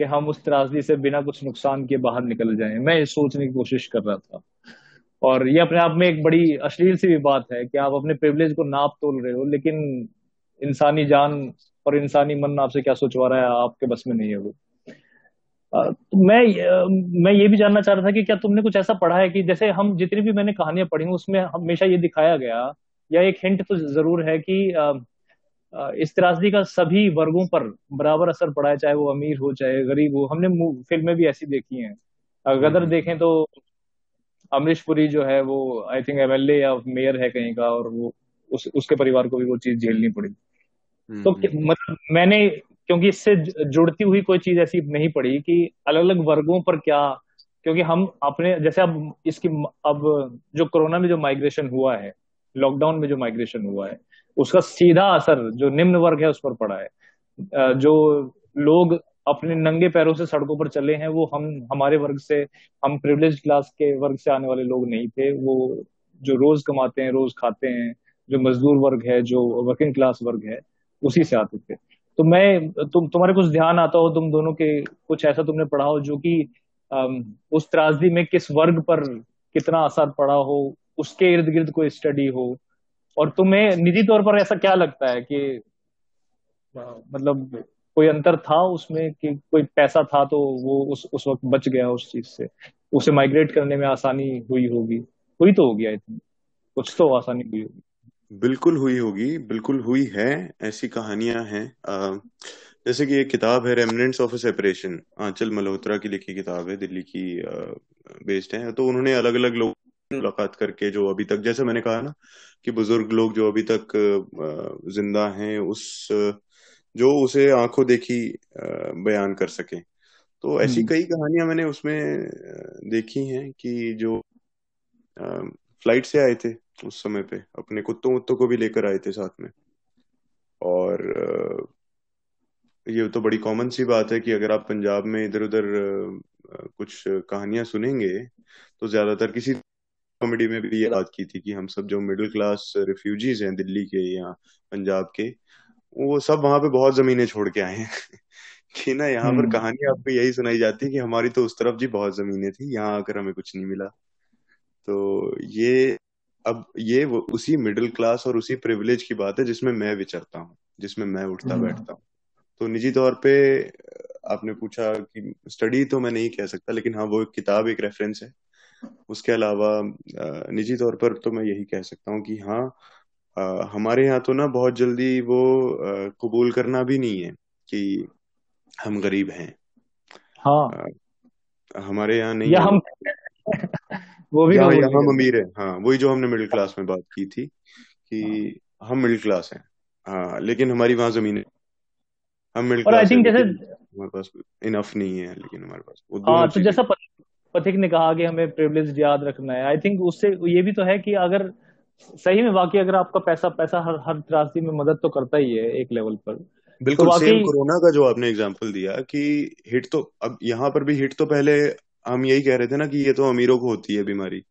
कि हम उस त्रासदी से बिना कुछ नुकसान के बाहर निकल जाएँ। मैं ये सोचने की कोशिश कर रहा था। और ये अपने आप में एक बड़ी अश्लील सी भी बात है कि आप अपने प्रिवलेज को नाप तोल रहे हो, लेकिन इंसानी जान और इंसानी मन आपसे क्या सोचवा रहा है, आपके बस में नहीं है वो। तो मैं मैं ये भी जानना चाह रहा था कि क्या तुमने कुछ ऐसा पढ़ा है कि जैसे हम जितनी भी मैंने कहानियाँ पढ़ी उसमें हमेशा ये दिखाया गया या एक हिंट तो ज़रूर है कि इस त्रासदी का सभी वर्गों पर बराबर असर पड़ा है चाहे वो अमीर हो चाहे गरीब हो हमने फ़िल्में भी ऐसी देखी हैं गदर हम्म। देखें तो अमरीश पुरी जो है वो आई थिंक एमएलए या मेयर है कहीं का और वो उस उसके परिवार को भी वो चीज़ झेलनी पड़ी तो हम्म। मतलब मैंने क्योंकि इससे जुड़ती हुई कोई चीज़ ऐसी नहीं पड़ी कि अलग अलग वर्गों पर क्या क्योंकि हम अपने जैसे अब इसकी अब जो कोरोना में जो माइग्रेशन हुआ है लॉकडाउन में जो माइग्रेशन हुआ है, उसका सीधा असर जो निम्न वर्ग है उस पर पड़ा है। जो लोग अपने नंगे पैरों से सड़कों पर चले हैं, वो हम, हमारे वर्ग से, हम प्रिविलेज क्लास के वर्ग से आने वाले लोग नहीं थे। वो जो रोज कमाते हैं, रोज खाते हैं, जो मजदूर वर्ग है, जो वर्किंग क्लास वर्ग है, उसी से आते थे। तो मैं, तुम, तुम्हारे कुछ ध्यान आता हो, तुम दोनों के कुछ ऐसा तुमने पढ़ा हो जो कि उस त्रासदी में किस वर्ग पर कितना असर पड़ा हो उसके इर्द गिर्द कोई स्टडी हो। और तुम्हें निजी तौर पर ऐसा क्या लगता है कि मतलब कोई अंतर था उसमें कि कोई पैसा था तो वो उस उस वक्त बच गया उस चीज़ से? उसे माइग्रेट करने में आसानी हुई होगी? हुई तो होगी आई थिंक कुछ तो आसानी हुई होगी। बिल्कुल हुई होगी, बिल्कुल हुई है, ऐसी कहानियाँ हैं। जैसे कि एक किताब है Remnants of Separation Aanchal Malhotra की लिखी किताब है, दिल्ली की बेस्ड है। तो उन्होंने अलग अलग लोग मुलाकात करके जो अभी तक जैसे मैंने कहा ना कि बुज़ुर्ग लोग जो अभी तक ज़िंदा हैं उस जो उसे आँखों देखी बयान कर सके तो ऐसी हम्म। कई कहानियाँ मैंने उसमें देखी हैं कि जो फ़्लाइट से आए थे उस समय पे अपने कुत्तों वुत्तों को भी लेकर आए थे साथ में और ये तो बड़ी कॉमन सी बात है कि अगर आप पंजाब में इधर उधर कुछ कहानियाँ सुनेंगे तो ज़्यादातर किसी कॉमेडी में भी ये बात की थी कि हम सब जो मिडिल क्लास रिफ्यूजीज हैं दिल्ली के या पंजाब के वो सब वहाँ पे बहुत जमीनें छोड़ के आए हैं। कि ना यहाँ पर हम्म। कहानी आपको यही सुनाई जाती है कि हमारी तो उस तरफ़ जी बहुत जमीनें थी यहाँ आकर हमें कुछ नहीं मिला। तो ये अब ये वो उसी मिडिल क्लास और उसी प्रिविलेज की बात है जिसमें मैं विचरता हूँ जिसमें मैं उठता हम्म। बैठता हूँ। तो निजी तौर पे आपने पूछा कि स्टडी तो मैं नहीं कह सकता लेकिन हाँ वो एक किताब एक रेफरेंस है। उसके अलावा निजी तौर पर तो मैं यही कह सकता हूँ कि हाँ हमारे यहाँ तो ना बहुत जल्दी वो कबूल करना भी नहीं है कि हम गरीब हैं। हाँ। हमारे यहाँ नहीं या हम वो भी यहाँ हम अमीर है। हाँ वही जो हमने मिडिल क्लास में बात की थी कि हम मिडिल क्लास हैं। हाँ लेकिन हमारी वहाँ ज़मीन है। हम मिडिल क्लास आई थिंक जैसे हमारे पास इनफ नहीं है लेकिन हमारे पास हाँ तो जैसा पथिक ने कहा कि हमें प्रिविलेज याद रखना है। आई थिंक उससे ये भी तो है कि अगर सही में वाकई अगर आपका पैसा पैसा हर हर त्रासदी में मदद तो करता ही है एक लेवल पर। बिल्कुल तो सेम कोरोना का जो आपने एग्जांपल दिया कि हिट तो अब यहाँ पर भी हिट तो पहले हम यही कह रहे थे ना कि ये तो अमीरों को होती है बीमारी।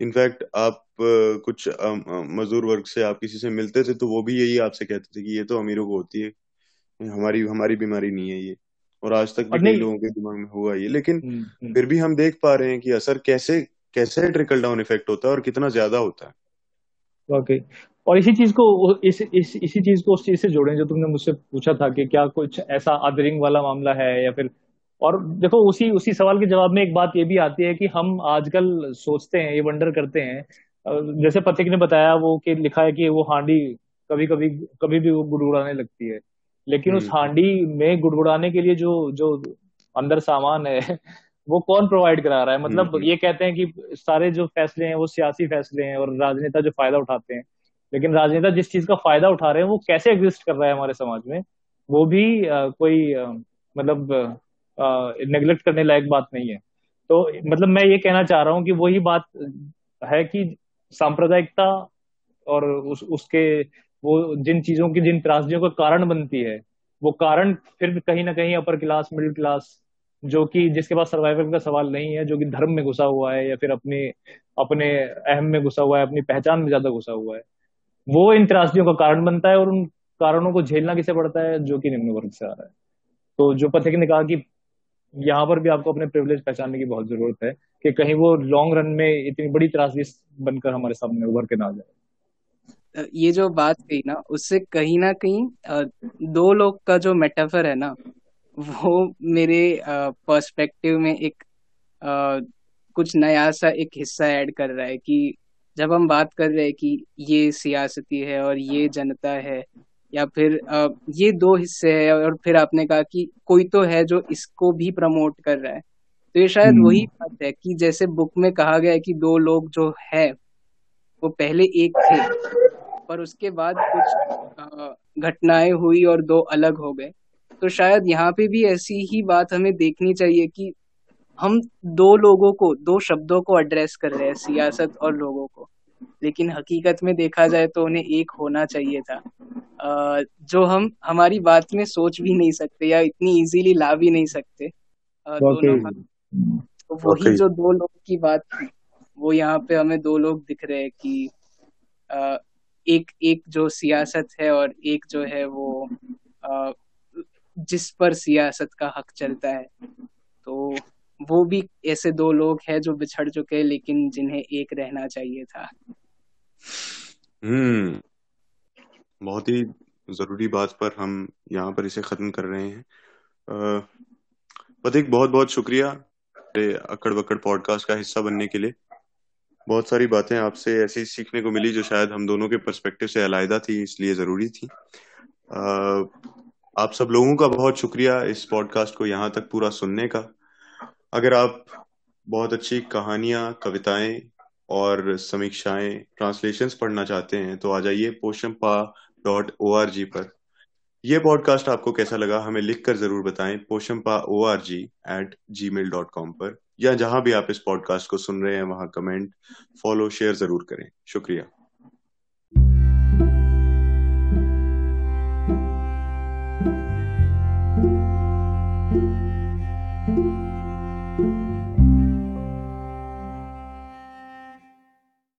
इनफैक्ट आप कुछ मजदूर वर्ग से आप किसी से मिलते थे तो वो भी यही आपसे कहते थे कि ये तो अमीरों को होती है। हमारी हमारी बीमारी नहीं है ये। और आज तक भी कई लोगों के दिमाग में हुआ ये। लेकिन हम्म, हम्म। फिर भी हम देख पा रहे हैं कि असर कैसे कैसे ट्रिकल डाउन इफ़ेक्ट होता है और कितना ज़्यादा होता है। वाकई। और इसी चीज़ को इस, इस इसी चीज़ को उस चीज़ से जोड़ें जो तुमने मुझसे पूछा था कि क्या कुछ ऐसा अदरिंग वाला मामला है या फिर और देखो उसी उसी सवाल के जवाब में एक बात ये भी आती है कि हम आजकल सोचते हैं ये वंडर करते हैं। जैसे पथिक ने बताया वो कि लिखा है कि वो हांडी कभी कभी कभी भी वो गुड़गुड़ाने लगती है। लेकिन उस हम्म। हांडी में गुड़गुड़ाने के लिए जो जो अंदर सामान है वो कौन प्रोवाइड करा रहा है? मतलब हम्म, ये कहते हैं कि सारे जो फैसले हैं वो सियासी फैसले हैं और राजनेता जो फ़ायदा उठाते हैं। लेकिन राजनेता जिस चीज़ का फ़ायदा उठा रहे हैं वो कैसे एग्जिस्ट कर रहा है हमारे समाज में वो भी आ, कोई आ, मतलब नेग्लेक्ट करने लायक बात नहीं है। तो मतलब मैं ये कहना चाह रहा हूँ कि वही बात है कि सांप्रदायिकता और उस उसके वो जिन चीज़ों की, जिन त्रासदियों का कारण बनती है, वो कारण फिर कहीं ना कहीं अपर क्लास मिडिल क्लास जो कि जिसके पास सर्वाइवल का सवाल नहीं है, जो कि धर्म में घुसा हुआ है या फिर अपने अपने अहम में घुसा हुआ है, अपनी पहचान में ज़्यादा घुसा हुआ है, वो इन त्रासदियों का कारण बनता है और उन कारणों को झेलना किसे पड़ता है? जो कि निम्न वर्ग से आ रहा है। तो जो पथिक ने कहा कि यहाँ पर भी आपको अपने प्रिविलेज पहचानने की बहुत ज़रूरत है कि कहीं वो लॉन्ग रन में इतनी बड़ी त्रासदी बनकर हमारे सामने उभर के ना जाए। ये जो बात कही ना उससे कहीं ना कहीं दो लोग का जो मेटाफर है ना वो मेरे पर्सपेक्टिव में एक आ, कुछ नया सा एक हिस्सा ऐड कर रहा है कि जब हम बात कर रहे हैं कि ये सियासती है और ये जनता है या फिर आ, ये दो हिस्से है और फिर आपने कहा कि कोई तो है जो इसको भी प्रमोट कर रहा है तो ये शायद वही हम्म। बात है कि जैसे बुक में कहा गया है कि दो लोग जो है वो पहले एक थे पर उसके बाद कुछ घटनाएँ हुई और दो अलग हो गए। तो शायद यहाँ पे भी ऐसी ही बात हमें देखनी चाहिए कि हम दो लोगों को दो शब्दों को एड्रेस कर रहे हैं सियासत और लोगों को। लेकिन हकीकत में देखा जाए तो उन्हें एक होना चाहिए था। जो हम हमारी बात में सोच भी नहीं सकते या इतनी इजीली ला भी नहीं सकते। तो वही जो दो लोग की बात थी वो यहाँ पे हमें दो लोग दिख रहे हैं कि एक एक जो सियासत है और एक जो है वो जिस पर सियासत का हक चलता है। तो वो भी ऐसे दो लोग हैं जो बिछड़ चुके हैं, लेकिन जिन्हें एक रहना चाहिए था। हम्म। बहुत ही ज़रूरी बात पर हम यहाँ पर इसे खत्म कर रहे हैं। प्रतीक बहुत बहुत शुक्रिया अकड़ बकड़ पॉडकास्ट का हिस्सा बनने के लिए। बहुत सारी बातें आपसे ऐसी सीखने को मिली जो शायद हम दोनों के पर्सपेक्टिव से अलायदा थी, इसलिए ज़रूरी थी। आप सब लोगों का बहुत शुक्रिया इस पॉडकास्ट को यहाँ तक पूरा सुनने का। अगर आप बहुत अच्छी कहानियाँ, कविताएँ और समीक्षाएँ ट्रांसलेशंस पढ़ना चाहते हैं तो आ जाइए पोशमपा डॉट ओ आर जी पर। यह पॉडकास्ट आपको कैसा लगा, हमें लिख कर ज़रूर बताएँ Poshampa O R G at gmail dot com पर, या जहाँ भी आप इस पॉडकास्ट को सुन रहे हैं, वहाँ कमेंट फॉलो शेयर ज़रूर करें। शुक्रिया।